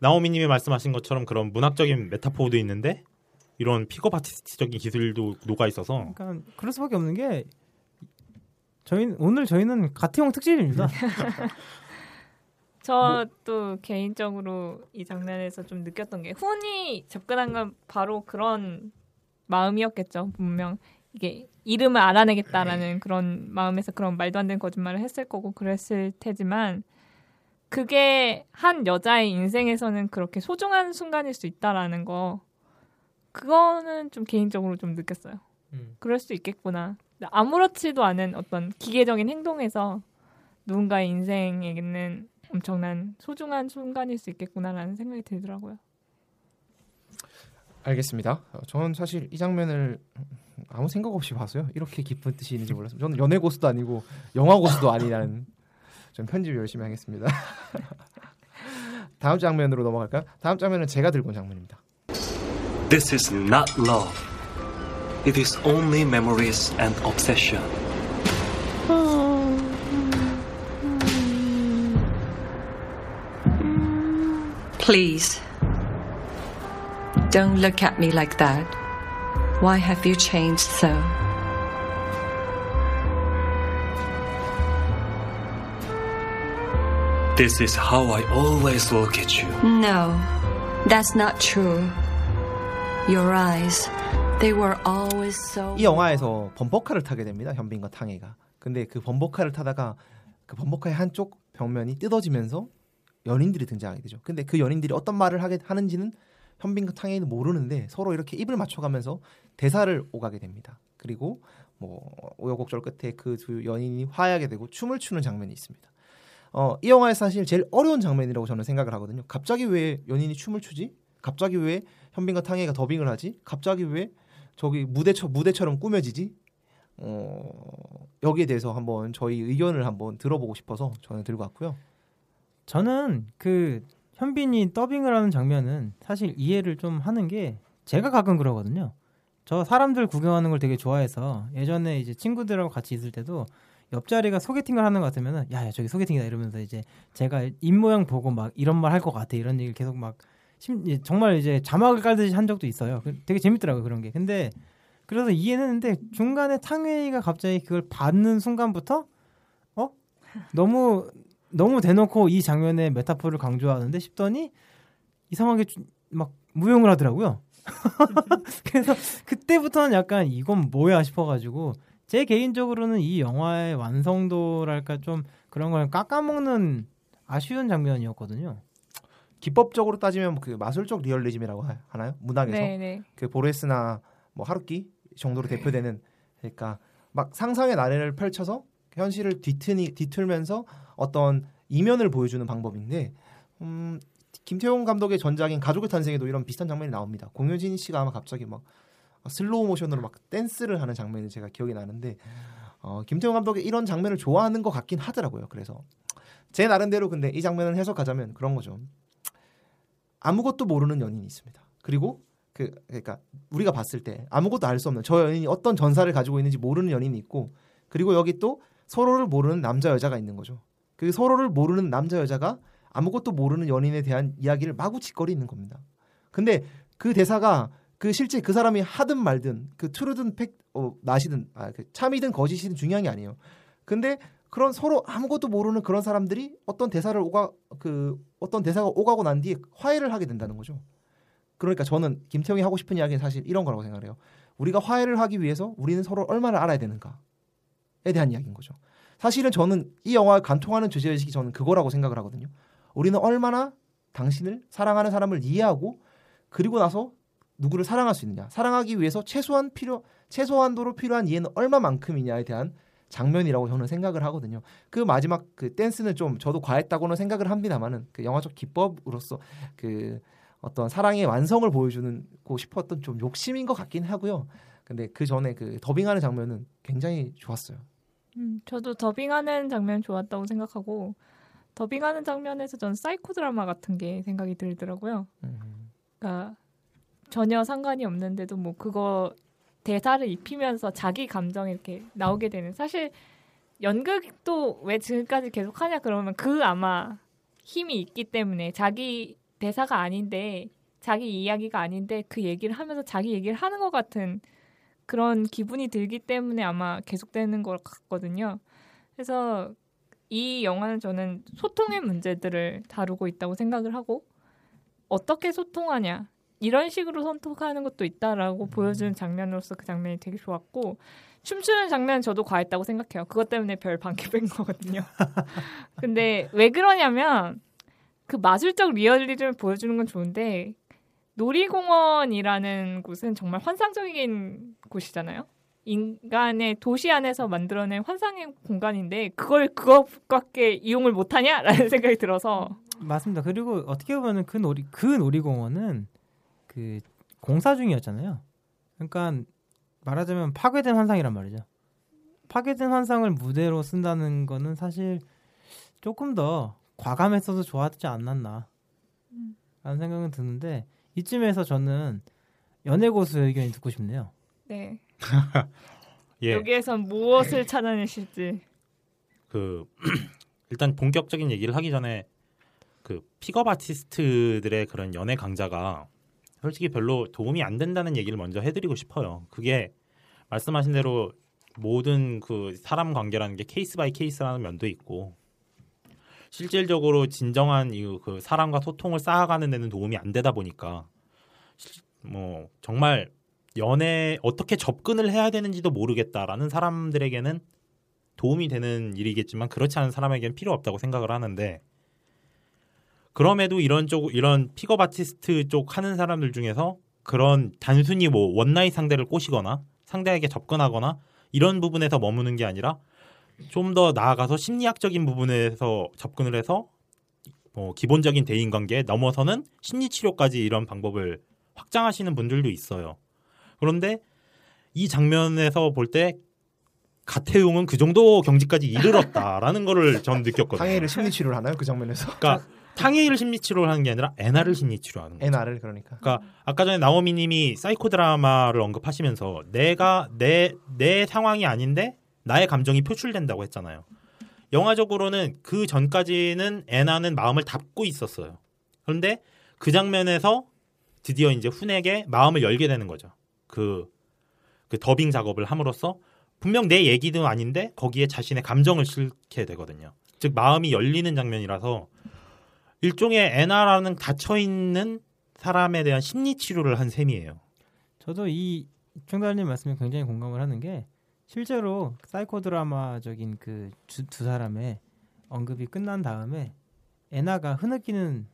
나오미님이 말씀하신 것처럼 그런 문학적인 메타포도 있는데 이런 픽업 아티스트적인 기술도 녹아 있어서 그러니까 그럴 수밖에 없는 게 저희 오늘 저희는 가태용 특집입니다. [LAUGHS] 저또 개인적으로 이 장면에서 좀 느꼈던 게 훈이 접근한 건 바로 그런 마음이었겠죠. 분명 이게 이름을 알아내겠다라는 그런 마음에서 그런 말도 안 되는 거짓말을 했을 거고 그랬을 테지만 그게 한 여자의 인생에서는 그렇게 소중한 순간일 수 있다라는 거 그거는 좀 개인적으로 좀 느꼈어요. 음. 그럴 수 있겠구나. 아무렇지도 않은 어떤 기계적인 행동에서 누군가의 인생에게는 엄청난 소중한 순간일 수 있겠구나라는 생각이 들더라고요. 알겠습니다. 어, 저는 사실 이 장면을 아무 생각 없이 봤어요. 이렇게 깊은 뜻이 있는지 몰랐어요. 저는 연애 고수도 아니고 영화 고수도 아니라는 좀 편집 열심히 하겠습니다. [LAUGHS] 다음 장면으로 넘어갈까요? 다음 장면은 제가 들고 온 장면입니다. This is not love. It is only memories and obsession. Please. Don't look at me like that. Why have you changed so? This is how I always look at you. No, that's not true. Your eyes, they were always so. 이 영화에서 범퍼카를 타게 됩니다. 현빈과 탕해가. 근데 그 범퍼카를 타다가 그 범퍼카의 한쪽 벽면이 뜯어지면서 연인들이 등장하게 되죠. 근데 그 연인들이 어떤 말을 하게 하는지는 현빈과 탕해는 모르는데 서로 이렇게 입을 맞춰가면서 대사를 오가게 됩니다. 그리고 뭐 우여곡절 끝에 그 두 연인이 화해하게 되고 춤을 추는 장면이 있습니다. 어, 이 영화에서 사실 제일 어려운 장면이라고 저는 생각을 하거든요. 갑자기 왜 연인이 춤을 추지? 갑자기 왜 현빈과 탕해가 더빙을 하지? 갑자기 왜 저기 무대처 무대처럼 꾸며지지? 어, 여기에 대해서 한번 저희 의견을 한번 들어보고 싶어서 저는 들고 왔고요. 저는 그 현빈이 더빙을 하는 장면은 사실 이해를 좀 하는 게 제가 가끔 그러거든요. 저 사람들 구경하는 걸 되게 좋아해서 예전에 이제 친구들하고 같이 있을 때도 옆자리가 소개팅을 하는 것 같으면은 야, 야 저기 소개팅이다 이러면서 이제 제가 입 모양 보고 막 이런 말 할 것 같아 이런 얘기를 계속 막 심, 예, 정말 이제 자막을 깔듯이 한 적도 있어요. 그- 되게 재밌더라고요 그런 게. 근데 그래서 이해는 했는데 중간에 탕웨이가 갑자기 그걸 받는 순간부터 어 너무 너무 대놓고 이 장면의 메타포를 강조하는데 싶더니 이상하게 주- 막 무용을 하더라고요. [LAUGHS] 그래서 그때부터는 약간 이건 뭐야 싶어가지고 제 개인적으로는 이 영화의 완성도랄까 좀 그런 걸 깎아먹는 아쉬운 장면이었거든요. 기법적으로 따지면 그 마술적 리얼리즘이라고 하- 하나요? 문학에서 네, 네. 그 보르헤스나 뭐 하루키 정도로 대표되는 그러니까 막 상상의 나래를 펼쳐서 현실을 뒤트니 뒤틀면서 어떤 이면을 보여주는 방법인데 음, 김태용 감독의 전작인 가족의 탄생에도 이런 비슷한 장면이 나옵니다. 공효진 씨가 아마 갑자기 막 슬로우 모션으로 막 댄스를 하는 장면이 제가 기억이 나는데 어, 김태용 감독이 이런 장면을 좋아하는 것 같긴 하더라고요. 그래서 제 나름대로 근데 이 장면을 해석하자면 그런 거죠. 아무것도 모르는 연인이 있습니다. 그리고 그 그러니까 우리가 봤을 때 아무것도 알 수 없는 저 연인이 어떤 전사를 가지고 있는지 모르는 연인이 있고 그리고 여기 또 서로를 모르는 남자 여자가 있는 거죠. 그 서로를 모르는 남자 여자가 아무것도 모르는 연인에 대한 이야기를 마구 짓거리는 겁니다. 근데 그 대사가 그 실제 그 사람이 하든 말든 그 트루든 팩 어, 나시든 아, 그 참이든 거짓이든 중요한 게 아니에요. 근데 그런 서로 아무것도 모르는 그런 사람들이 어떤 대사를 오가 그 어떤 대사가 오가고 난 뒤에 화해를 하게 된다는 거죠. 그러니까 저는 김태형이 하고 싶은 이야기는 사실 이런 거라고 생각해요. 우리가 화해를 하기 위해서 우리는 서로 얼마나 알아야 되는가에 대한 이야기인 거죠. 사실은 저는 이 영화에 간통하는 주제 의식이 저는 그거라고 생각을 하거든요. 우리는 얼마나 당신을 사랑하는 사람을 이해하고 그리고 나서 누구를 사랑할 수 있느냐. 사랑하기 위해서 최소한 필요 최소한도로 필요한 이해는 얼마만큼이냐에 대한 장면이라고 저는 생각을 하거든요. 그 마지막 그 댄스는 좀 저도 과했다고는 생각을 합니다만은 그 영화적 기법으로서 그 어떤 사랑의 완성을 보여주는 고 싶었던 좀 욕심인 것 같긴 하고요. 근데 그 전에 그 더빙하는 장면은 굉장히 좋았어요. 음, 저도 더빙하는 장면 좋았다고 생각하고 더빙하는 장면에서 전 사이코 드라마 같은 게 생각이 들더라고요. 음. 그러니까 전혀 상관이 없는데도 뭐 그거 대사를 입히면서 자기 감정이 이렇게 나오게 되는 사실 연극도 왜 지금까지 계속 하냐 그러면 그 아마 힘이 있기 때문에 자기 대사가 아닌데 자기 이야기가 아닌데 그 얘기를 하면서 자기 얘기를 하는 것 같은 그런 기분이 들기 때문에 아마 계속되는 것 같거든요. 그래서 이 영화는 저는 소통의 문제들을 다루고 있다고 생각을 하고 어떻게 소통하냐 이런 식으로 소통하는 것도 있다라고 보여주는 장면으로서 그 장면이 되게 좋았고 춤추는 장면 저도 과했다고 생각해요. 그것 때문에 별 반개 뺀 [LAUGHS] 거거든요. 근데 왜 그러냐면 그 마술적 리얼리즘을 보여주는 건 좋은데 놀이공원이라는 곳은 정말 환상적인 곳이잖아요. 인간의 도시 안에서 만들어낸 환상의 공간인데 그걸 그것밖에 이용을 못하냐라는 [LAUGHS] 생각이 들어서 맞습니다. 그리고 어떻게 보면 그 놀이 그 놀이공원은 그 공사 중이었잖아요. 그러니까 말하자면 파괴된 환상이란 말이죠. 파괴된 환상을 무대로 쓴다는 거는 사실 조금 더 과감했어도 좋았지 않았나 라는 생각은 드는데 이쯤에서 저는 연애 고수 의견이 듣고 싶네요. 네. [LAUGHS] 예. 여기에선 무엇을 찾아내실지. 그 [CLEARS THROAT] 일단 본격적인 얘기를 하기 전에 그 픽업 아티스트들의 그런 연애 강자가 솔직히 별로 도움이 안 된다는 얘기를 먼저 해드리고 싶어요. 그게 말씀하신 대로 모든 그 사람 관계라는 게 case by case라는 면도 있고 실질적으로 진정한 이그 사람과 소통을 쌓아가는 데는 도움이 안 되다 보니까 뭐 정말 연애 어떻게 접근을 해야 되는지도 모르겠다라는 사람들에게는 도움이 되는 일이겠지만 그렇지 않은 사람에게는 필요 없다고 생각을 하는데 그럼에도 이런 쪽 이런 픽업 아티스트 쪽 하는 사람들 중에서 그런 단순히 뭐 one night 상대를 꼬시거나 상대에게 접근하거나 이런 부분에서 머무는 게 아니라 좀 더 나아가서 심리학적인 부분에서 접근을 해서 뭐 기본적인 대인 관계에 넘어서는 심리 치료까지 이런 방법을 확장하시는 분들도 있어요. 그런데 이 장면에서 볼 때 갓태용은 그 정도 경지까지 이르렀다라는 거를 전 느꼈거든요. 탕웨이를 심리 치료를 하나요? 그 장면에서? 그러니까 탕웨이를 심리 치료를 하는 게 아니라 애나를 심리 치료하는 거죠. 애나를 그러니까. 그러니까 아까 전에 나오미 님이 사이코 드라마를 언급하시면서 내가 내 내 상황이 아닌데 나의 감정이 표출된다고 했잖아요. 영화적으로는 그 전까지는 애나는 마음을 닫고 있었어요. 그런데 그 장면에서 드디어 이제 훈에게 마음을 열게 되는 거죠. 그, 그 더빙 작업을 함으로써 분명 내 얘기도 아닌데 거기에 자신의 감정을 실게 되거든요. 즉 마음이 열리는 장면이라서 일종의 애나라는 닫혀 있는 사람에 대한 심리 치료를 한 셈이에요. 저도 이 청달님 말씀에 굉장히 공감을 하는 게 실제로 사이코 드라마적인 그 두 사람의 언급이 끝난 다음에 애나가 흐느끼는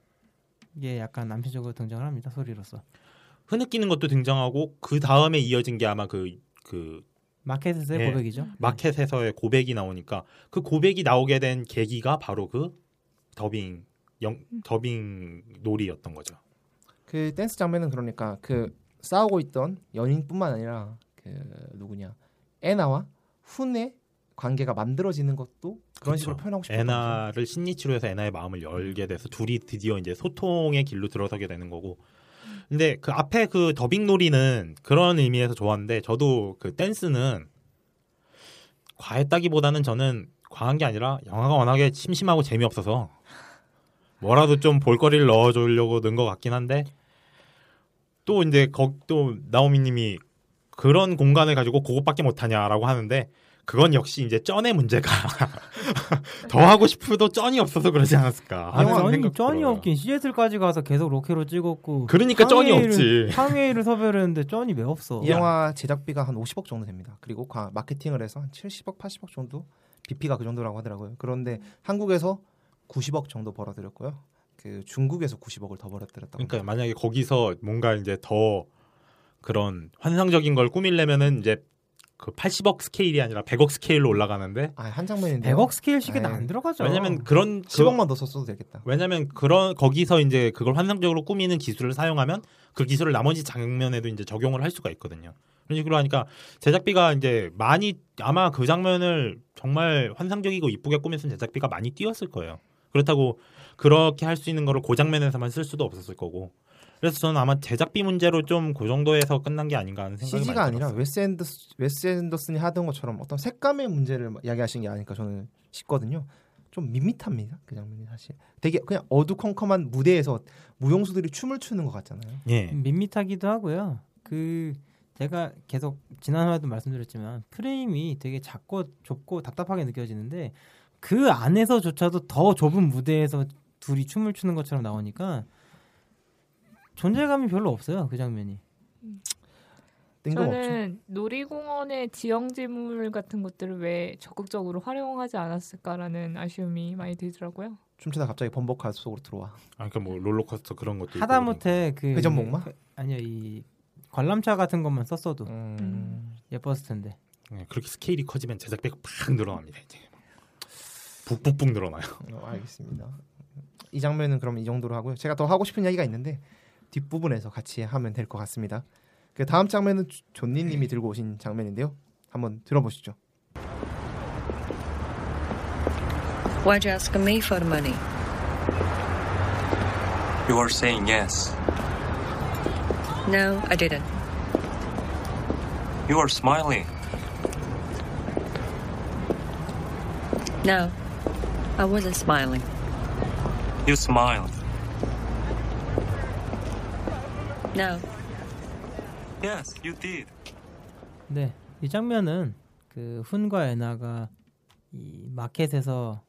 게 약간 입체적으로 등장을 합니다 소리로서. 흐느끼는 것도 등장하고 그 다음에 이어진 게 아마 그그 마켓에서의 예. 고백이죠. 마켓에서의 고백이 나오니까 그 고백이 나오게 된 계기가 바로 그 더빙 영 더빙 놀이였던 거죠. 그 댄스 장면은 그러니까 그 싸우고 있던 연인뿐만 아니라 그 누구냐 애나와 훈의 관계가 만들어지는 것도 그런 식으로 그쵸. 표현하고 싶었던 애나를 심리 치료해서 그렇죠. 애나의 마음을 열게 돼서 둘이 드디어 이제 소통의 길로 들어서게 되는 거고. 근데 그 앞에 그 더빙 놀이는 그런 의미에서 좋았는데 저도 그 댄스는 과했다기보다는 저는 과한 게 아니라 영화가 워낙에 심심하고 재미없어서 뭐라도 좀 볼거리를 넣어주려고 넣은 것 같긴 한데 또 이제 거, 또 나오미님이 그런 공간을 가지고 그것밖에 못하냐라고 하는데 그건 역시 이제 쩐의 문제가 [LAUGHS] 더 하고 싶어도 쩐이 없어서 그러지 않았을까 아니, 하는 쩐이, 생각 쩐이 들어요. 없긴 시애틀까지 가서 계속 로케로 찍었고 그러니까 쩐이 없지. 항해를 섭외했는데 쩐이 왜 없어? 이 영화 제작비가 한 50억 정도 됩니다. 그리고 과- 마케팅을 해서 한 70억, 80억 정도 BP가 그 정도라고 하더라고요. 그런데 한국에서 90억 정도 벌어들였고요. 그 중국에서 90억을 더 벌어들였다고. 그러니까 만약에 거기서 뭔가 이제 더 그런 환상적인 걸 꾸밀려면은 이제 그 80억 스케일이 아니라 100억 스케일로 올라가는데 아, 한 장면인데 100억 스케일씩은 아이, 안 들어가죠. 왜냐면 그런 그- 10억만 더 썼어도 되겠다. 왜냐면 그런 거기서 이제 그걸 환상적으로 꾸미는 기술을 사용하면 그 기술을 나머지 장면에도 이제 적용을 할 수가 있거든요. 그런 식으로 하니까 제작비가 이제 많이 아마 그 장면을 정말 환상적이고 이쁘게 꾸몄으면 제작비가 많이 뛰었을 거예요. 그렇다고 그렇게 할 수 있는 거를 그 장면에서만 쓸 수도 없었을 거고. 그래서 저는 아마 제작비 문제로 좀 그 정도에서 끝난 게 아닌가 하는 생각이 CG가 많이 아니라 들었어요. 웨스 앤더스 웨스 앤더슨이 하던 것처럼 어떤 색감의 문제를 이야기하신 게 아닐까 저는 싶거든요. 좀 밋밋합니다 그 장면이 사실. 되게 그냥 어두컴컴한 무대에서 무용수들이 춤을 추는 것 같잖아요. 예. 밋밋하기도 하고요. 그 제가 계속 지난 화에도 말씀드렸지만 프레임이 되게 작고 좁고 답답하게 느껴지는데 그 안에서조차도 더 좁은 무대에서 둘이 춤을 추는 것처럼 나오니까 존재감이 별로 없어요 그 장면이. 저는 놀이공원의 지형지물 같은 것들을 왜 적극적으로 활용하지 않았을까라는 아쉬움이 많이 들더라고요. 춤추다 갑자기 범벅화 속으로 들어와. 아, 그러니까 뭐 롤러코스터 그런 것도 있고 하다못해 그 회전목마? 그- 아니요 이 관람차 같은 것만 썼어도 음. 예뻤을 텐데. 예, 그렇게 스케일이 커지면 제작비가 팍 늘어납니다. 이제 북북북 늘어나요. 어, 알겠습니다. 이 장면은 그럼 이 정도로 하고요. 제가 더 하고 싶은 이야기가 있는데 뒷부분에서 같이 하면 될 것 같습니다. 그 다음 장면은 조- 존니님이 들고 오신 장면인데요. 한번 들어보시죠. Why'd you ask me for money? You are saying yes. No, I didn't. You are smiling. No, I wasn't smiling. You smiled. No, Yes, you did. 네, 이 장면은 그 훈과 에나가 이 마켓에서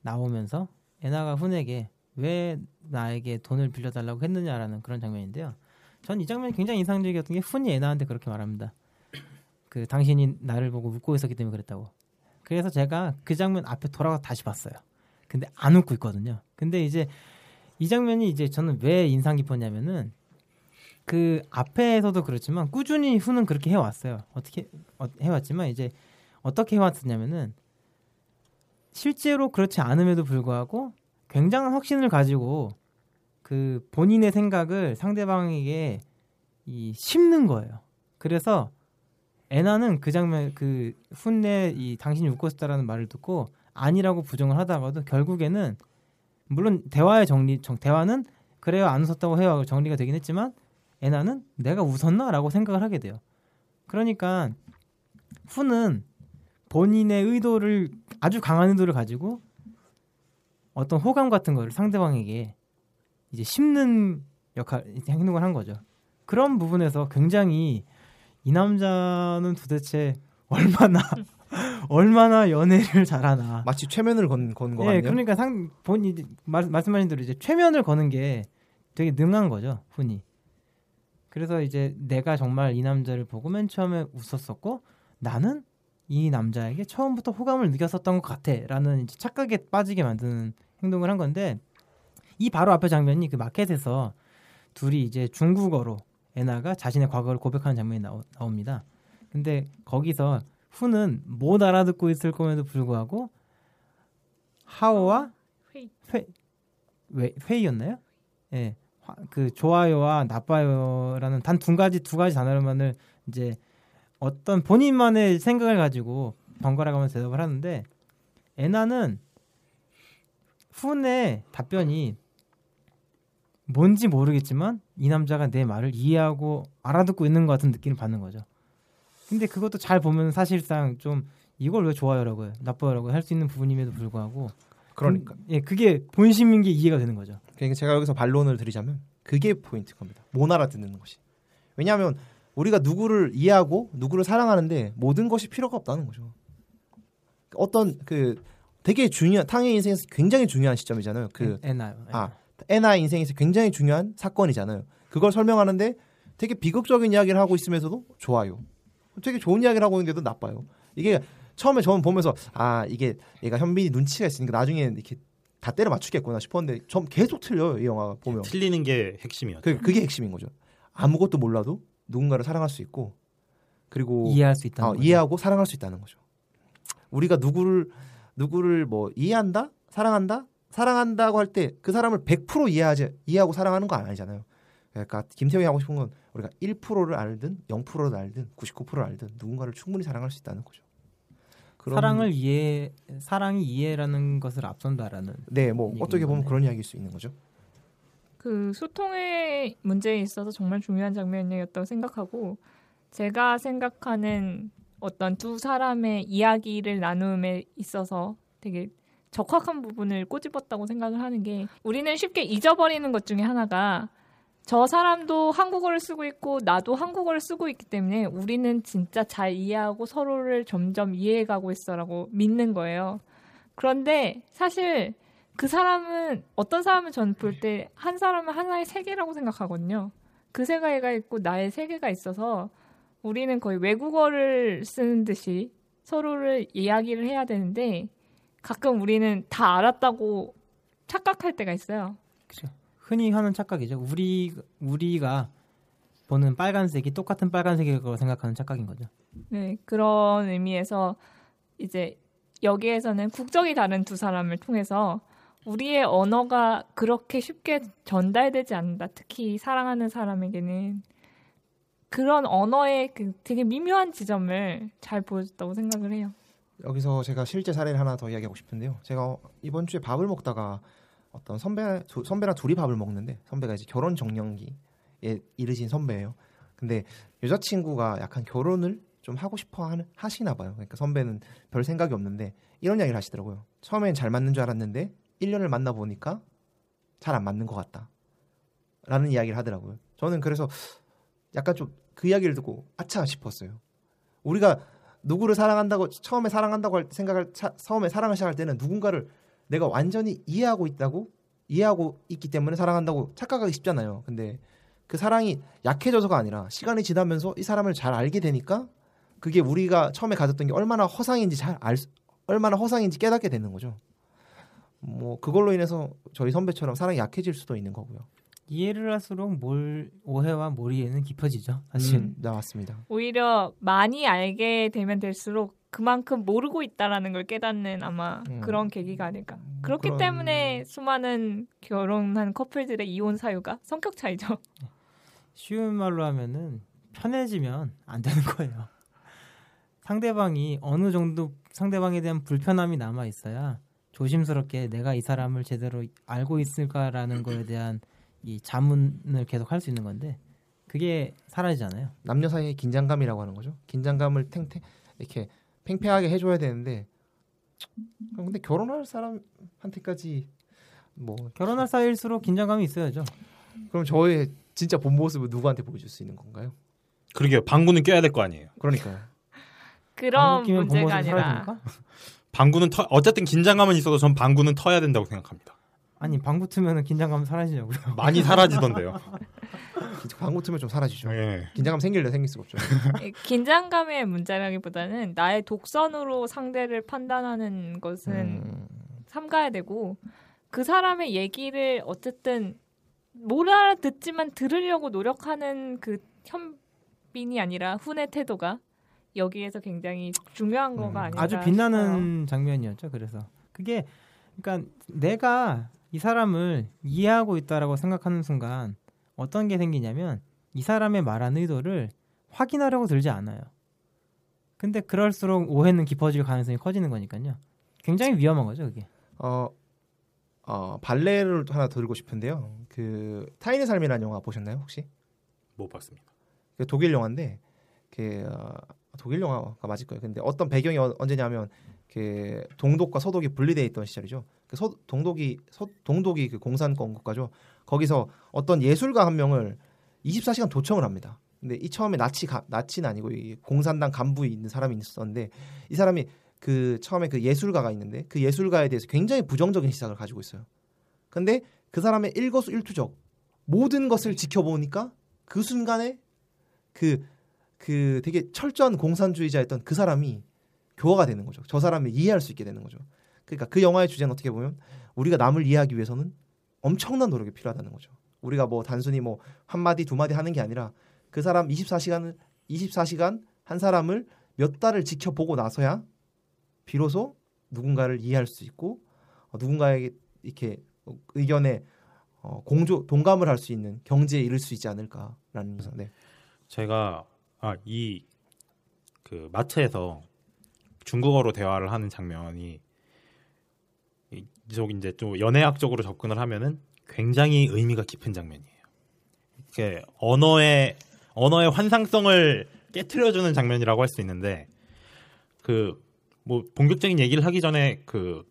나오면서 에나가 훈에게 왜 나에게 돈을 빌려달라고 했느냐라는 그런 장면인데요. 전 이 장면이 굉장히 인상적이었던 게 훈이 에나한테 그렇게 말합니다. 그 당신이 나를 보고 웃고 있었기 때문에 그랬다고. 그래서 제가 그 장면 앞에 돌아가서 다시 봤어요. 근데 안 웃고 있거든요. 근데 이제 이 장면이 이제 저는 왜 인상 깊었냐면은 그 앞에서도 그렇지만 꾸준히 후는 그렇게 해왔어요. 어떻게 어, 해왔지만 이제 어떻게 해왔었냐면은 실제로 그렇지 않음에도 불구하고 굉장한 확신을 가지고 그 본인의 생각을 상대방에게 이 심는 거예요. 그래서 애나는 그 장면 그 훈내 이 당신이 웃고 있었다라는 말을 듣고 아니라고 부정을 하다가도 결국에는 물론 대화의 정리 정, 대화는 그래요 안 웃었다고 해요 정리가 되긴 했지만 애나는 내가 웃었나라고 생각을 하게 돼요. 그러니까 후는 본인의 의도를 아주 강한 의도를 가지고 어떤 호감 같은 거를 상대방에게 이제 심는 역할 행동을 한 거죠. 그런 부분에서 굉장히 이 남자는 도대체 얼마나 [LAUGHS] 얼마나 연애를 잘하나. 마치 최면을 건 건거 예, 같네요. 그러니까 상 본인 말, 말씀하신 대로 이제 최면을 거는 게 되게 능한 거죠, 훈이. 그래서 이제 내가 정말 이 남자를 보고 맨 처음에 웃었었고 나는 이 남자에게 처음부터 호감을 느꼈었던 것 같아라는 이제 착각에 빠지게 만드는 행동을 한 건데 이 바로 앞에 장면이 그 마켓에서 둘이 이제 중국어로 애나가 자신의 과거를 고백하는 장면이 나오, 나옵니다. 근데 거기서 후는 못 알아듣고 있을 거에도 불구하고 하오와 회의. 회, 회 회의였나요? 예. 화- 그 좋아요와 나빠요라는 단 두 가지 두 가지 단어만을 이제 어떤 본인만의 생각을 가지고 번갈아가면서 대답을 하는데 애나는 훈의 답변이 뭔지 모르겠지만 이 남자가 내 말을 이해하고 알아듣고 있는 것 같은 느낌을 받는 거죠. 근데 그것도 잘 보면 사실상 좀 이걸 왜 좋아요라고 해 나빠요라고 할 수 있는 부분임에도 불구하고 그러니까. 그- 예 그게 본심인 게 이해가 되는 거죠. 그러니까 제가 여기서 반론을 드리자면 그게 포인트 겁니다. 못 알아듣는 것이. 왜냐하면 우리가 누구를 이해하고 누구를 사랑하는데 모든 것이 필요가 없다는 거죠. 어떤 그 되게 중요한 탕의 인생에서 굉장히 중요한 시점이잖아요. 그 애나요. 아, 애나 인생에서 굉장히 중요한 사건이잖아요. 그걸 설명하는데 되게 비극적인 이야기를 하고 있으면서도 좋아요. 되게 좋은 이야기를 하고 있는데도 나빠요. 이게 처음에 저는 보면서 아 이게 얘가 현빈이 눈치가 있으니까 나중에 이렇게 다 때려 맞추겠구나 싶었는데 전 계속 틀려요 이 영화 보면. 틀리는 게 핵심이었죠. 그, 그게 핵심인 거죠. 아무것도 몰라도 누군가를 사랑할 수 있고 그리고 이해할 수 있다는 어. 이해하고 사랑할 수 있다는 거죠. 우리가 누구를 누구를 뭐 이해한다, 사랑한다, 사랑한다고 할 때 그 사람을 100% 이해하지 이해하고 사랑하는 거 아니잖아요. 그러니까 김태형이 하고 싶은 건 우리가 1%를 알든 0%를 알든 99%를 알든 누군가를 충분히 사랑할 수 있다는 거죠. 사랑을 이해 사랑이 이해라는 것을 앞선다라는 네, 뭐 어떻게 보면 거네. 그런 이야기일 수 있는 거죠. 그 소통의 문제에 있어서 정말 중요한 장면이었다고 생각하고 제가 생각하는 어떤 두 사람의 이야기를 나눔에 있어서 되게 적확한 부분을 꼬집었다고 생각을 하는 게 우리는 쉽게 잊어버리는 것 중에 하나가 저 사람도 한국어를 쓰고 있고 나도 한국어를 쓰고 있기 때문에 우리는 진짜 잘 이해하고 서로를 점점 이해해가고 있어라고 믿는 거예요. 그런데 사실 그 사람은 어떤 사람은 전 볼 때 한 사람은 하나의 세계라고 생각하거든요. 그 세계가 있고 나의 세계가 있어서 우리는 거의 외국어를 쓰는 듯이 서로를 이야기를 해야 되는데 가끔 우리는 다 알았다고 착각할 때가 있어요. 흔히 하는 착각이죠. 우리 우리가 보는 빨간색이 똑같은 빨간색일 거라고 생각하는 착각인 거죠. 네, 그런 의미에서 이제 여기에서는 국적이 다른 두 사람을 통해서 우리의 언어가 그렇게 쉽게 전달되지 않는다. 특히 사랑하는 사람에게는 그런 언어의 그 되게 미묘한 지점을 잘 보여줬다고 생각을 해요. 여기서 제가 실제 사례를 하나 더 이야기하고 싶은데요. 제가 이번 주에 밥을 먹다가 어떤 선배 두, 선배랑 둘이 밥을 먹는데 선배가 이제 결혼 정년기에 이르신 선배예요. 근데 여자친구가 약간 결혼을 좀 하고 싶어 하는, 하시나 봐요. 그러니까 선배는 별 생각이 없는데 이런 이야기를 하시더라고요. 처음엔 잘 맞는 줄 알았는데 1년을 만나 보니까 잘 안 맞는 것 같다. 라는 이야기를 하더라고요. 저는 그래서 약간 좀 그 이야기를 듣고 아차 싶었어요. 우리가 누구를 사랑한다고 처음에 사랑한다고 할때 생각을 차, 처음에 사랑을 시작할 때는 누군가를 내가 완전히 이해하고 있다고 이해하고 있기 때문에 사랑한다고 착각하기 쉽잖아요. 근데 그 사랑이 약해져서가 아니라 시간이 지나면서 이 사람을 잘 알게 되니까 그게 우리가 처음에 가졌던 게 얼마나 허상인지 잘 알 얼마나 허상인지 깨닫게 되는 거죠. 뭐 그걸로 인해서 저희 선배처럼 사랑이 약해질 수도 있는 거고요. 이해를 할수록 몰 오해와 몰이해는 깊어지죠. 사실. 음, 네, 맞습니다. 오히려 많이 알게 되면 될수록 그만큼 모르고 있다라는 걸 깨닫는 아마 음. 그런 계기가 아닐까. 그렇기 그런- 때문에 수많은 결혼한 커플들의 이혼 사유가 성격 차이죠. 쉬운 말로 하면은 편해지면 안 되는 거예요. [LAUGHS] 상대방이 어느 정도 상대방에 대한 불편함이 남아 있어야 조심스럽게 내가 이 사람을 제대로 알고 있을까라는 거에 대한 이 자문을 계속 할 수 있는 건데 그게 사라지잖아요. 남녀 사이의 긴장감이라고 하는 거죠. 긴장감을 탱탱 이렇게 팽팽하게 해줘야 되는데 근데 결혼할 사람한테까지 뭐 결혼할 사이일수록 긴장감이 있어야죠. 그럼 저의 진짜 본 모습을 누구한테 보여줄 수 있는 건가요? 그러게요. 방구는 껴야 될 거 아니에요. 그러니까요. 그런 끼면 문제가 아니라? 방구는 터, 어쨌든 긴장감은 있어도 전 방구는 터야 된다고 생각합니다. 아니 방구 트면은 긴장감 사라지냐고요. [LAUGHS] 많이 사라지던데요. [LAUGHS] 광고 틀면 좀 사라지죠. 예. 긴장감 생길래 생길 수가 없죠. [LAUGHS] 긴장감의 문제라기보다는 나의 독선으로 상대를 판단하는 것은 음, 삼가야 되고 그 사람의 얘기를 어쨌든 못 알아듣지만 들으려고 노력하는 그 현빈이 아니라 훈의 태도가 여기에서 굉장히 중요한 거가 아닌가 아주 빛나는 장면이었죠. 그래서 그게 그러니까 내가 이 사람을 이해하고 있다라고 생각하는 순간 어떤 게 생기냐면 이 사람의 말한 의도를 확인하려고 들지 않아요. 근데 그럴수록 오해는 깊어질 가능성이 커지는 거니까요. 굉장히 위험한 거죠, 그게. 어, 어 발레를 하나 들고 싶은데요. 그 타인의 삶이라는 영화 보셨나요 혹시? 못 봤습니다. 그 독일 영화인데 그 어, 독일 영화가 맞을 거예요. 근데 어떤 배경이 어- 언제냐면 그 동독과 서독이 분리돼 있던 시절이죠. 그 서, 동독이 서, 동독이 그 공산권 국가죠. 거기서 어떤 예술가 한 명을 24시간 도청을 합니다. 근데 이 처음에 나치 가, 나치는 아니고 이 공산당 간부에 있는 사람이 있었는데 이 사람이 그 처음에 그 예술가가 있는데 그 예술가에 대해서 굉장히 부정적인 시각을 가지고 있어요. 근데 그 사람의 일거수일투족 모든 것을 지켜보니까 그 순간에 그, 그 되게 철저한 공산주의자였던 그 사람이 교화가 되는 거죠. 저 사람을 이해할 수 있게 되는 거죠. 그러니까 그 영화의 주제는 어떻게 보면 우리가 남을 이해하기 위해서는 엄청난 노력이 필요하다는 거죠. 우리가 뭐 단순히 뭐 한 마디 두 마디 하는 게 아니라 그 사람 24시간을 24시간 한 사람을 몇 달을 지켜보고 나서야 비로소 누군가를 이해할 수 있고 어, 누군가에게 이렇게 의견에 어, 공조 동감을 할 수 있는 경지에 이를 수 있지 않을까라는 네. 제가 아, 이 그 마트에서 중국어로 대화를 하는 장면이 이쪽 이제 좀 연애학적으로 접근을 하면은 굉장히 의미가 깊은 장면이에요. 이렇게 언어의 언어의 환상성을 깨트려주는 장면이라고 할 수 있는데 그 뭐 본격적인 얘기를 하기 전에 그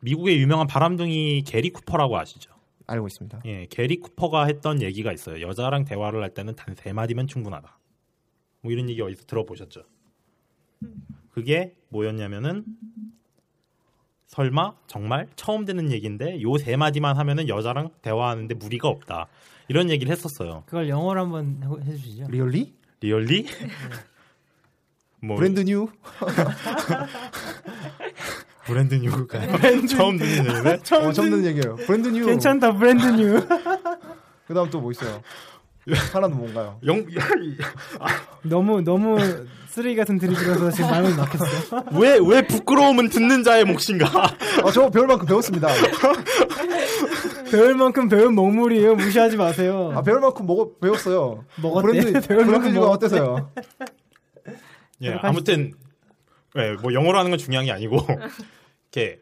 미국의 유명한 바람둥이 게리 쿠퍼라고 아시죠? 알고 있습니다. 예, 게리 쿠퍼가 했던 얘기가 있어요. 여자랑 대화를 할 때는 단 세 마디면 충분하다. 뭐 이런 얘기 어디서 들어보셨죠? 그게 뭐였냐면은 설마 정말 처음 듣는 얘기인데 요 세 마디만 하면은 여자랑 대화하는데 무리가 없다. 이런 얘기를 했었어요. 그걸 영어로 한번 해- 해주시죠. 리얼리? Really? [LAUGHS] 뭐 brand new? [LAUGHS] brand new가 브랜드 [LAUGHS] 처음 듣는 얘기네. 어, 처음 듣는 얘기예요. brand new. 괜찮다, brand new. 그다음 또 뭐 있어요? 하나는 뭔가요? 영 너무 너무 쓰레기 같은 드립이라서 지금 마음이 막혔어. 왜왜 부끄러움은 듣는 자의 몫인가? 어, 저 배울 만큼 배웠습니다. 배울 만큼 배운 먹물이에요. 무시하지 마세요. 아, 배울 만큼 먹 배웠어요. 먹었대? 브랜드 배울 만큼 브랜드 뉴가 먹었대. 어때서요? 예, 아무튼 예, 뭐 영어로 하는 건 중요한 게 아니고 이렇게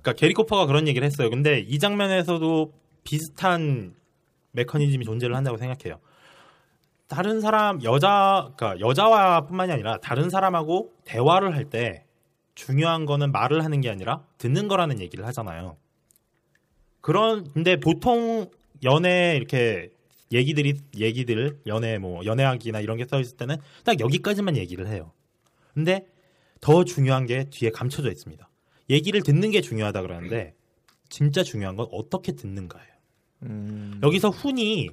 그러니까 게리 코퍼가 그런 얘기를 했어요. 근데 이 장면에서도 비슷한 메커니즘이 존재를 한다고 생각해요. 다른 사람 여자 그러니까 여자와뿐만이 아니라 다른 사람하고 대화를 할 때 중요한 거는 말을 하는 게 아니라 듣는 거라는 얘기를 하잖아요. 그런 근데 보통 연애 이렇게 얘기들이 얘기들 연애 뭐 연애학이나 이런 게 써 있을 때는 딱 여기까지만 얘기를 해요. 근데 더 중요한 게 뒤에 감춰져 있습니다. 얘기를 듣는 게 중요하다 그러는데 진짜 중요한 건 어떻게 듣는가예요. 음, 여기서 훈이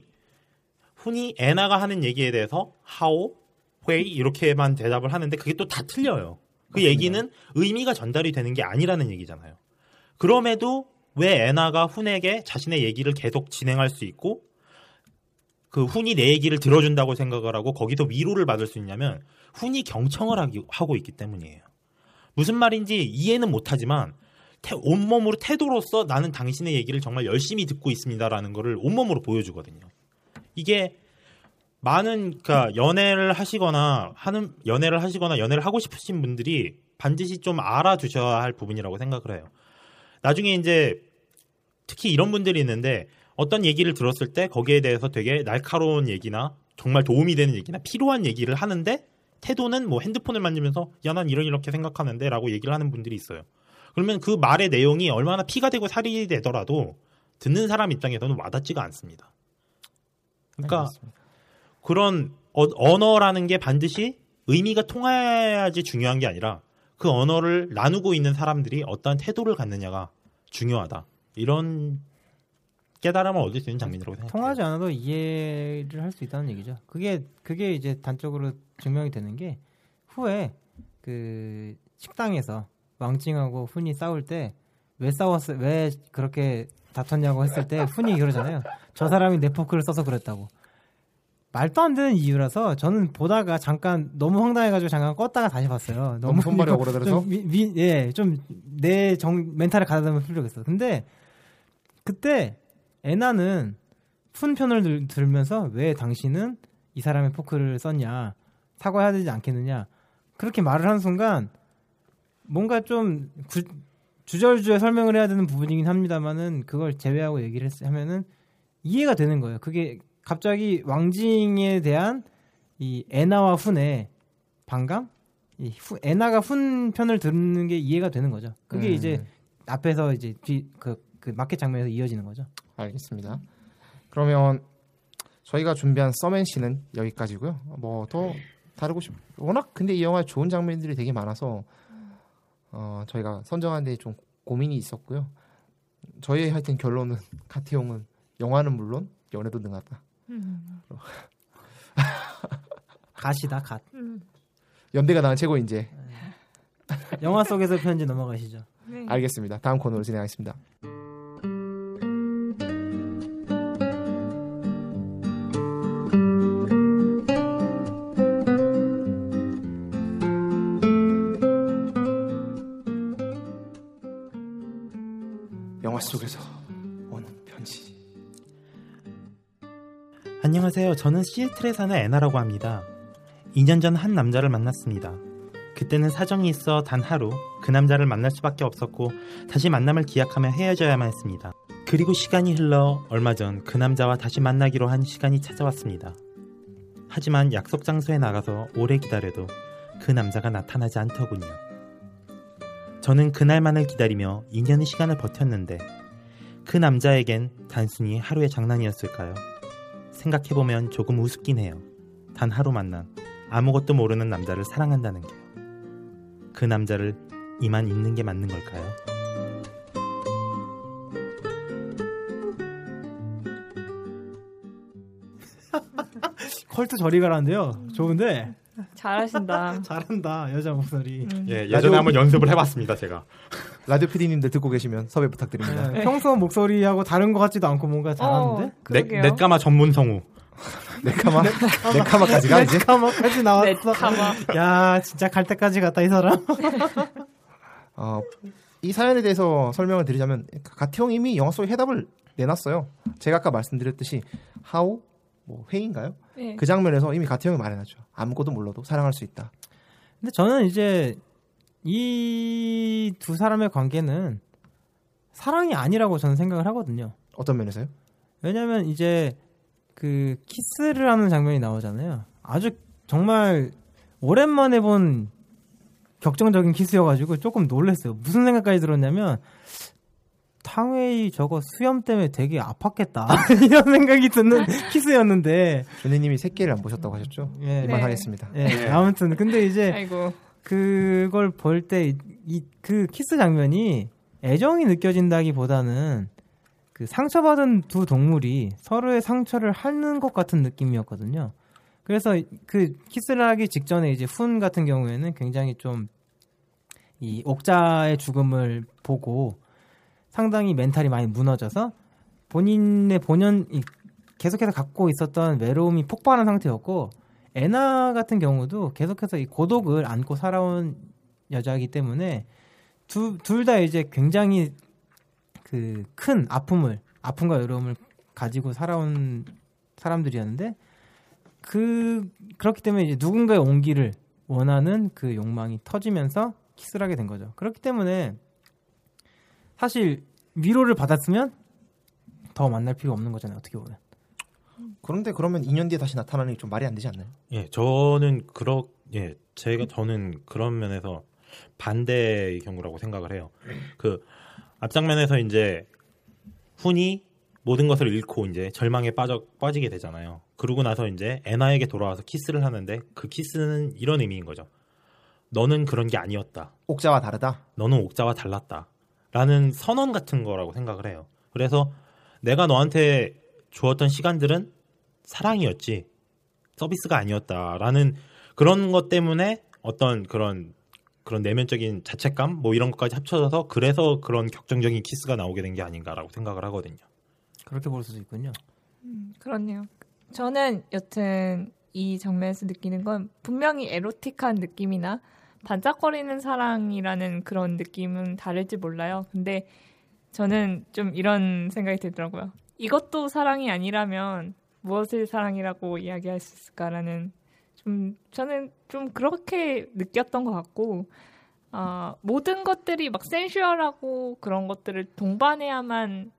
훈이 애나가 하는 얘기에 대해서 how, way 이렇게만 대답을 하는데 그게 또 다 틀려요. 그 얘기는 의미가 전달이 되는 게 아니라는 얘기잖아요. 그럼에도 왜 애나가 훈에게 자신의 얘기를 계속 진행할 수 있고 그 훈이 내 얘기를 들어준다고 생각을 하고 거기서 위로를 받을 수 있냐면 훈이 경청을 하기, 하고 있기 때문이에요. 무슨 말인지 이해는 못하지만 태- 온몸으로 태도로서 나는 당신의 얘기를 정말 열심히 듣고 있습니다라는 거를 온몸으로 보여주거든요. 이게 많은 그러니까 연애를 하시거나 하는 연애를 하시거나 연애를 하고 싶으신 분들이 반드시 좀 알아두셔야 할 부분이라고 생각을 해요. 나중에 이제 특히 이런 분들이 있는데 어떤 얘기를 들었을 때 거기에 대해서 되게 날카로운 얘기나 정말 도움이 되는 얘기나 필요한 얘기를 하는데 태도는 뭐 핸드폰을 만지면서 야 난 이런 이렇게 생각하는데라고 얘기를 하는 분들이 있어요. 그러면 그 말의 내용이 얼마나 피가 되고 살이 되더라도 듣는 사람 입장에서는 와닿지가 않습니다. 그러니까 그런 어- 언어라는 게 반드시 의미가 통해야지 중요한 게 아니라 그 언어를 나누고 있는 사람들이 어떠한 태도를 갖느냐가 중요하다. 이런 깨달음을 얻을 수 있는 장면이라고 생각해요. 통하지 않아도 이해를 할 수 있다는 얘기죠. 그게 그게 이제 단적으로 증명이 되는 게 후에 그 식당에서 왕징하고 훈이 싸울 때 왜 싸웠어? 왜 그렇게 다퉜냐고 했을 때 훈이 그러잖아요. 저 사람이 내 포크를 써서 그랬다고. 말도 안 되는 이유라서 저는 보다가 잠깐 너무 황당해가지고 잠깐 껐다가 다시 봤어요. 너무 손발이 오그라들어서? 좀 미, 미- 예, 좀 내 정 멘탈을 가다듬을 필요가 있어. 근데 그때 애나는 푼 편을 들, 들면서 왜 당신은 이 사람의 포크를 썼냐 사과해야 되지 않겠느냐 그렇게 말을 하는 순간 뭔가 좀 구- 주절주절 설명을 해야 되는 부분이긴 합니다만은 그걸 제외하고 얘기를 했, 하면은 이해가 되는 거예요. 그게 갑자기 왕징에 대한 이 애나와 훈의 반감, 이 후, 애나가 훈 편을 듣는 게 이해가 되는 거죠. 그게 음. 이제 앞에서 이제 뒤그 그 마켓 장면에서 이어지는 거죠. 알겠습니다. 그러면 저희가 준비한 서맨씨는 여기까지고요. 뭐 더 다루고 싶. 워낙 근데 이 영화에 좋은 장면들이 되게 많아서 어, 저희가 선정하는데 좀 고민이 있었고요. 저희의 하여튼 결론은 [LAUGHS] 카티용은 영화는 물론 연애도 능하다. 음. 갓이다 갓. 음. 연대가 나는 최고 인재. 영화 속에서 편지 넘어가시죠. 네. 알겠습니다. 다음 코너로 진행하겠습니다. 저는 시애틀에 사는 애나라고 합니다. 2년 전 한 남자를 만났습니다. 그때는 사정이 있어 단 하루 그 남자를 만날 수밖에 없었고 다시 만남을 기약하며 헤어져야만 했습니다. 그리고 시간이 흘러 얼마 전 그 남자와 다시 만나기로 한 시간이 찾아왔습니다. 하지만 약속 장소에 나가서 오래 기다려도 그 남자가 나타나지 않더군요. 저는 그날만을 기다리며 2년의 시간을 버텼는데 그 남자에겐 단순히 하루의 장난이었을까요? 생각해보면 조금 우습긴 해요. 단 하루 만난 아무것도 모르는 남자를 사랑한다는 게요. 그 남자를 이만 잊는 게 맞는 걸까요? [LAUGHS] 컬트 저리 가라는데요. 좋은데 잘하신다. [LAUGHS] 잘한다 여자 목소리. 음. 예, 라디오- 예전에 한번 연습을 해봤습니다, 제가. 라디오 PD님들 듣고 계시면 섭외 부탁드립니다. 네, 평소 목소리하고 다른 것 같지도 않고 뭔가 잘하는데. 어, 넷, 그러게요. 넷가마 전문 성우. [LAUGHS] 네카마 네카마까지 가 이제 카마까지 나왔어. 넷카마. [LAUGHS] 야 진짜 갈 때까지 갔다 이 사람. [LAUGHS] 어, 이 사연에 대해서 설명을 드리자면 가태형 이미 영화 속에 해답을 내놨어요. 제가 아까 말씀드렸듯이 하오 뭐 회인가요? 네. 그 장면에서 이미 가태형이 말해놨죠. 아무것도 몰라도 사랑할 수 있다. 근데 저는 이제 이 두 사람의 관계는 사랑이 아니라고 저는 생각을 하거든요. 어떤 면에서요? 왜냐면 이제 그 키스를 하는 장면이 나오잖아요. 아주 정말 오랜만에 본 격정적인 키스여가지고 조금 놀랐어요. 무슨 생각까지 들었냐면 탕웨이 저거 수염 때문에 되게 아팠겠다 [LAUGHS] 이런 생각이 드는 [LAUGHS] 키스였는데 준혜님이 새끼를 안 보셨다고 하셨죠? 예, 그만하겠습니다. 예, 아무튼 근데 이제 아이고. 그걸 볼 때 이 그 키스 장면이 애정이 느껴진다기보다는 그 상처받은 두 동물이 서로의 상처를 핥는 것 같은 느낌이었거든요. 그래서 그 키스를 하기 직전에 이제 훈 같은 경우에는 굉장히 좀 이 옥자의 죽음을 보고 상당히 멘탈이 많이 무너져서 본인의 본연 이 계속해서 갖고 있었던 외로움이 폭발한 상태였고 애나 같은 경우도 계속해서 이 고독을 안고 살아온 여자이기 때문에 둘 다 이제 굉장히 그 큰 아픔을 아픔과 외로움을 가지고 살아온 사람들이었는데 그 그렇기 때문에 이제 누군가의 온기를 원하는 그 욕망이 터지면서 키스를 하게 된 거죠. 그렇기 때문에 사실 위로를 받았으면 더 만날 필요 없는 거잖아요. 어떻게 보면. 그런데 그러면 2년 뒤에 다시 나타나는 게 좀 말이 안 되지 않나요? 예, 저는 그러 예, 제가 저는 그런 면에서 반대의 경우라고 생각을 해요. 그 앞장면에서 이제 훈이 모든 것을 잃고 이제 절망에 빠져 빠지게 되잖아요. 그러고 나서 이제 애나에게 돌아와서 키스를 하는데 그 키스는 이런 의미인 거죠. 너는 그런 게 아니었다. 옥자와 다르다. 너는 옥자와 달랐다. 라는 선언 같은 거라고 생각을 해요. 그래서 내가 너한테 주었던 시간들은 사랑이었지 서비스가 아니었다라는 그런 것 때문에 어떤 그런 그런 내면적인 자책감 뭐 이런 것까지 합쳐져서 그래서 그런 격정적인 키스가 나오게 된 게 아닌가라고 생각을 하거든요. 그렇게 볼 수도 있군요. 음, 그렇네요. 저는 여튼 이 장면에서 느끼는 건 분명히 에로틱한 느낌이나 반짝거리는 사랑이라는 그런 느낌은 다를지 몰라요. 근데 저는 좀 이런 생각이 들더라고요. 이것도 사랑이 아니라면 무엇을 사랑이라고 이야기할 수 있을까라는 좀 저는 좀 그렇게 느꼈던 것 같고 어, 모든 것들이 막 센슈얼하고 그런 것들을 동반해야만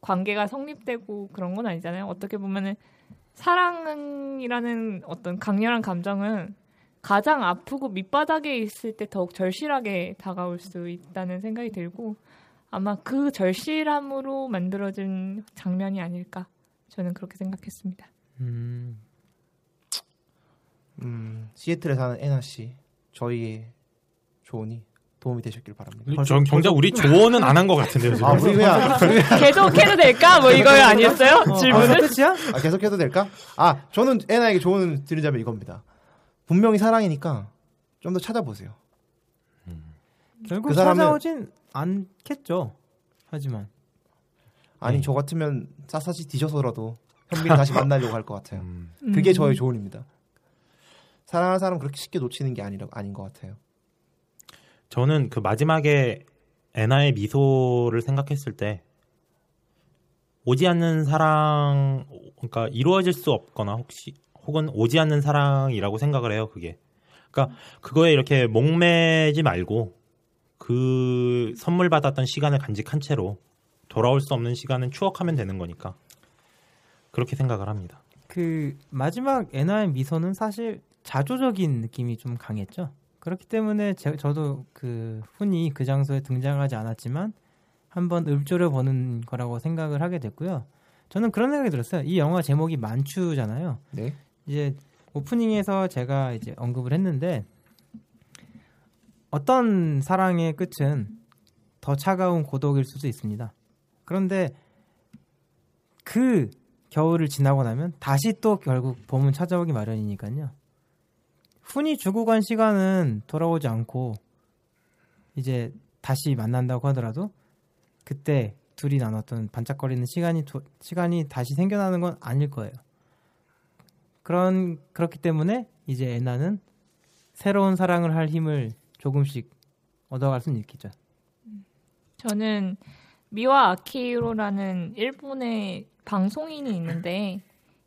관계가 성립되고 그런 건 아니잖아요. 어떻게 보면은 사랑이라는 어떤 강렬한 감정은 가장 아프고 밑바닥에 있을 때 더욱 절실하게 다가올 수 있다는 생각이 들고 아마 그 절실함으로 만들어진 장면이 아닐까 저는 그렇게 생각했습니다. 음, 음, 시애틀에 사는 애나 씨, 저희의 조언이 도움이 되셨길 바랍니다. 정, 정작 우리 조언은 안 한 것 같은데요. 지금. 아, 우리 그냥 [LAUGHS] [LAUGHS] 계속해도 될까? 뭐 이거 아니었어요? 어, 질문은? 끝이야? 아, 계속해도 될까? 아, 저는 애나에게 조언 드리자면 이겁니다. 분명히 사랑이니까 좀 더 찾아보세요. 결국 그 사람은- 찾아오진 않겠죠. 하지만 아니 네. 저 같으면 샅샅이 뒤져서라도 현빈이 다시 만나려고 할 것 같아요. 그게 음. 저의 조언입니다. 사랑하는 사람 그렇게 쉽게 놓치는 게 아니라 아닌 것 같아요. 저는 그 마지막에 애나의 미소를 생각했을 때 오지 않는 사랑 그러니까 이루어질 수 없거나 혹시 혹은 오지 않는 사랑이라고 생각을 해요 그게 그러니까 그거에 이렇게 목매지 말고 그 선물 받았던 시간을 간직한 채로 돌아올 수 없는 시간은 추억하면 되는 거니까 그렇게 생각을 합니다 그 마지막 애나의 미소는 사실 자조적인 느낌이 좀 강했죠. 그렇기 때문에 제, 저도 그 훈이 그 장소에 등장하지 않았지만 한번 읊조려 보는 거라고 생각을 하게 됐고요. 저는 그런 생각이 들었어요. 이 영화 제목이 만추잖아요. 네. 이제 오프닝에서 제가 이제 언급을 했는데 어떤 사랑의 끝은 더 차가운 고독일 수도 있습니다. 그런데 그 겨울을 지나고 나면 다시 또 결국 봄은 찾아오기 마련이니까요. 훈이 주고 간 시간은 돌아오지 않고 이제 다시 만난다고 하더라도 그때 둘이 나눴던 반짝거리는 시간이 도- 시간이 다시 생겨나는 건 아닐 거예요. 그런 그렇기 때문에 이제 애나는 새로운 사랑을 할 힘을 조금씩 얻어갈 수는 있겠죠. 저는 미와 아키히로라는 일본의 방송인이 있는데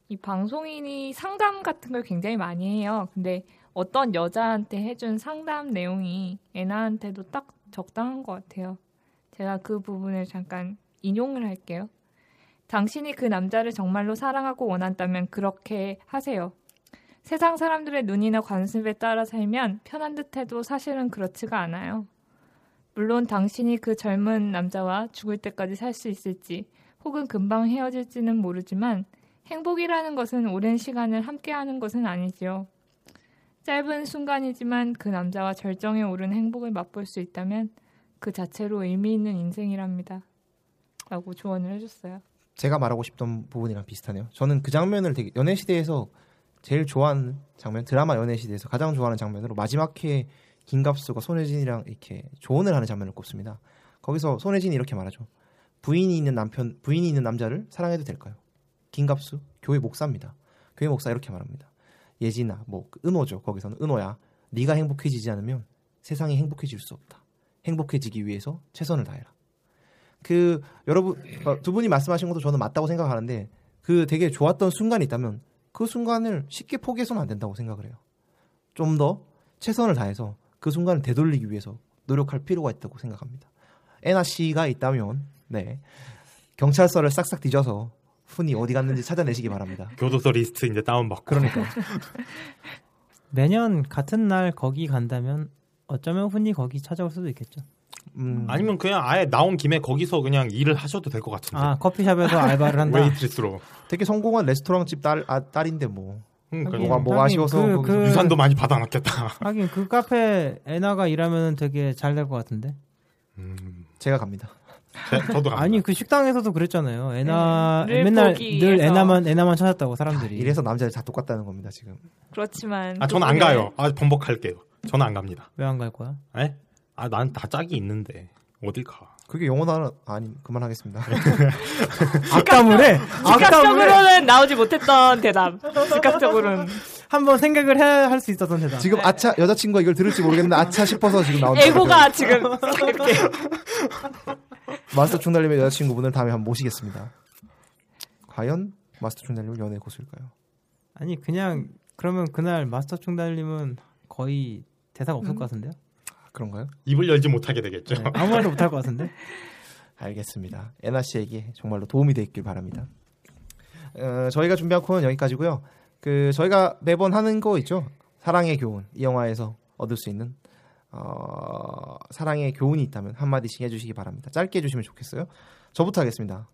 이 방송인이 상담 같은 걸 굉장히 많이 해요. 근데 어떤 여자한테 해준 상담 내용이 애나한테도 딱 적당한 것 같아요. 제가 그 부분을 잠깐 인용을 할게요. 당신이 그 남자를 정말로 사랑하고 원한다면 그렇게 하세요. 세상 사람들의 눈이나 관습에 따라 살면 편한 듯해도 사실은 그렇지가 않아요. 물론 당신이 그 젊은 남자와 죽을 때까지 살 수 있을지 혹은 금방 헤어질지는 모르지만 행복이라는 것은 오랜 시간을 함께하는 것은 아니지요. 짧은 순간이지만 그 남자와 절정에 오른 행복을 맛볼 수 있다면 그 자체로 의미 있는 인생이랍니다. 라고 조언을 해줬어요. 제가 말하고 싶던 부분이랑 비슷하네요. 저는 그 장면을 되게 연애 시대에서 제일 좋아하는 장면, 드라마 연애 시대에서 가장 좋아하는 장면으로 마지막 회에 김갑수가 손혜진이랑 이렇게 조언을 하는 장면을 꼽습니다. 거기서 손혜진이 이렇게 말하죠. 부인이 있는 남편, 부인이 있는 남자를 사랑해도 될까요? 김갑수 교회 목사입니다. 교회 목사 이렇게 말합니다. 예진아, 뭐그 은호죠. 거기서는 은호야. 네가 행복해지지 않으면 세상이 행복해질 수 없다. 행복해지기 위해서 최선을 다해라. 그 여러분 어, 두 분이 말씀하신 것도 저는 맞다고 생각하는데 그 되게 좋았던 순간이 있다면 그 순간을 쉽게 포기해서는 안 된다고 생각을 해요. 좀 더 최선을 다해서 그 순간을 되돌리기 위해서 노력할 필요가 있다고 생각합니다. 애나 씨가 있다면 네 경찰서를 싹싹 뒤져서 훈이 어디 갔는지 찾아내시기 바랍니다. [LAUGHS] 교도소 리스트 이제 다운받고 그러니까 매년 같은 날 거기 간다면 어쩌면 훈이 거기 찾아올 수도 있겠죠. 음, 아니면 그냥 아예 나온 김에 거기서 그냥 일을 하셔도 될 것 같은데 아 커피숍에서 알바를 한다. 웨이트리스로 되게 성공한 레스토랑 집 딸 아, 딸인데 뭐 그러니까 뭐가 뭐 아쉬워서 그- 그- 유산도 많이 받아놨겠다 하긴 그 카페 애나가 일하면 되게 잘 될 것 같은데. 음, 제가 갑니다. 제- 저도 갑니다. 아니 그 식당에서도 그랬잖아요. 애나 네, 늘 맨날 늘. 애나만 애나만 찾았다고 사람들이. 이래서 남자들 다 똑같다는 겁니다 지금. 그렇지만 아 저는 안 가요 아 번복할게요 저는 안 갑니다 왜 안 갈 거야? 에? 아 난 다 짝이 있는데 어딜 가 그게 영어 단어 아니 그만하겠습니다. [LAUGHS] 악담을 해. 악담을 해. 즉각적으로는 나오지 못했던 대답. 즉각적으로는 한번 생각을 해야 할 수 있었던 대답. 지금 아차 여자친구가 이걸 들을지 모르겠는데 아차 싶어서 지금 나온다. 에고가 지금 이렇게 [LAUGHS] 마스터 충달님의 여자친구분을 다음에 한번 모시겠습니다. 과연 마스터 충달님은 연애 고수일까요? 아니 그냥 그러면 그날 마스터 충달님은 거의 대사가 없을 음. 것 같은데요? 그런가요? 입을 열지 못하게 되겠죠. 네, 아무 말도 못할 것 같은데. [LAUGHS] 알겠습니다. 에나 씨에게 정말로 도움이 됐길 바랍니다. 어, 저희가 준비한 코너는 여기까지고요. 그 저희가 매번 하는 거 있죠. 사랑의 교훈 이 영화에서 얻을 수 있는 어, 사랑의 교훈이 있다면 한 마디씩 해주시기 바랍니다. 짧게 해주시면 좋겠어요. 저부터 하겠습니다.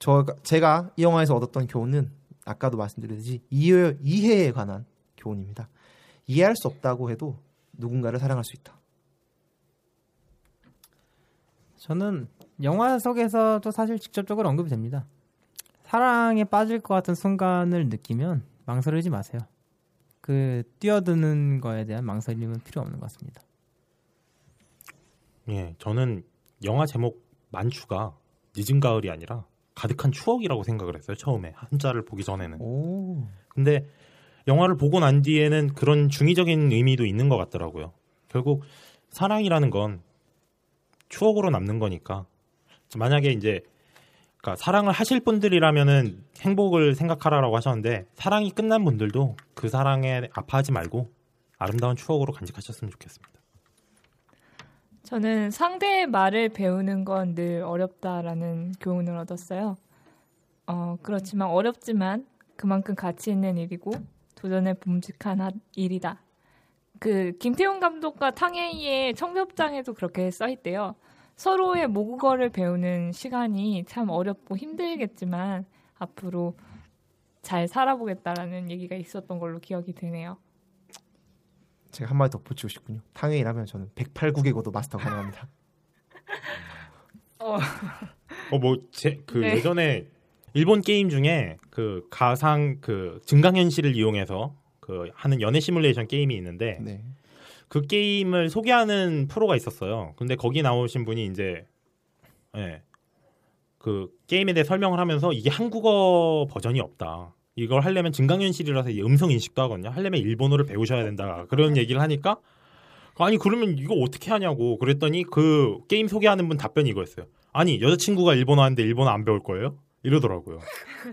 저 제가 이 영화에서 얻었던 교훈은 아까도 말씀드렸듯이 이해, 이해에 관한 교훈입니다. 이해할 수 없다고 해도 누군가를 사랑할 수 있다. 저는 영화 속에서도 사실 직접적으로 언급이 됩니다. 사랑에 빠질 것 같은 순간을 느끼면 망설이지 마세요. 그 뛰어드는 거에 대한 망설임은 필요 없는 것 같습니다. 예, 저는 영화 제목 만추가 늦은 가을이 아니라 가득한 추억이라고 생각을 했어요. 처음에 한자를 보기 전에는. 오. 근데 영화를 보고 난 뒤에는 그런 중의적인 의미도 있는 것 같더라고요. 결국 사랑이라는 건 추억으로 남는 거니까 만약에 이제 그러니까 사랑을 하실 분들이라면은 행복을 생각하라라고 하셨는데 사랑이 끝난 분들도 그 사랑에 아파하지 말고 아름다운 추억으로 간직하셨으면 좋겠습니다. 저는 상대의 말을 배우는 건 늘 어렵다라는 교훈을 얻었어요. 어, 그렇지만 어렵지만 그만큼 가치 있는 일이고 도전에 봄직한 하- 일이다. 그 김태훈 감독과 탕웨이의 청첩장에도 그렇게 써 있대요. 서로의 모국어를 배우는 시간이 참 어렵고 힘들겠지만 앞으로 잘 살아보겠다라는 얘기가 있었던 걸로 기억이 되네요. 제가 한 마디 더 붙이고 싶군요. 탕웨이라면 저는 108국에고도 마스터 가능합니다. 어, 어뭐제그 [LAUGHS] 네. 예전에 일본 게임 중에 그 가상 그 증강현실을 이용해서 그 하는 연애 시뮬레이션 게임이 있는데 네. 그 게임을 소개하는 프로가 있었어요. 근데 거기 나오신 분이 이제 예. 그 게임에 대해 설명을 하면서 이게 한국어 버전이 없다. 이걸 하려면 증강현실이라서 이 음성 인식도 하거든요. 하려면 일본어를 배우셔야 된다. 그런 얘기를 하니까 아니 그러면 이거 어떻게 하냐고 그랬더니 그 게임 소개하는 분 답변이 이거였어요. 아니 여자친구가 일본어 하는데 일본어 안 배울 거예요? 이러더라고요.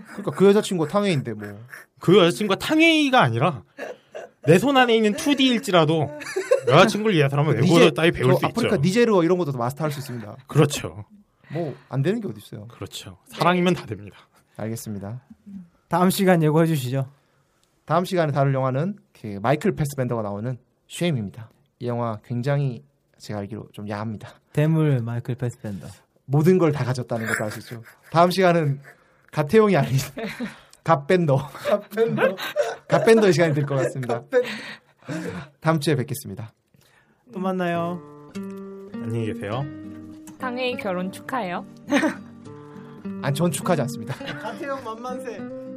그러니까 그 여자친구가 탕웨이인데 뭐. 그 여자친구가 탕웨이가 아니라 내 손 안에 있는 2D일지라도 여자친구를 위해서라면 외국어 따위 배울 저수 아프리카 있죠. 니제르어 이런 것도 마스터할 수 있습니다. 그렇죠. 뭐 안 되는 게 어디 있어요. 그렇죠. 사랑이면 다 됩니다. 알겠습니다. 다음 시간 예고해 주시죠. 다음 시간에 다룰 영화는 그 마이클 패스벤더가 나오는 쉐임입니다. 이 영화 굉장히 제가 알기로 좀 야합니다. 대물 마이클 패스벤더. 모든 걸 다 가졌다는 것도 아시죠? 다음 시간은 가태용이 아닌 갓밴더. 갓밴더. 갓밴더의 시간이 될 것 같습니다. 다음 주에 뵙겠습니다. 또 만나요. 안녕히 계세요. 탕웨이 결혼 축하해요. 아, 전 축하하지 않습니다. 가태형 만만세.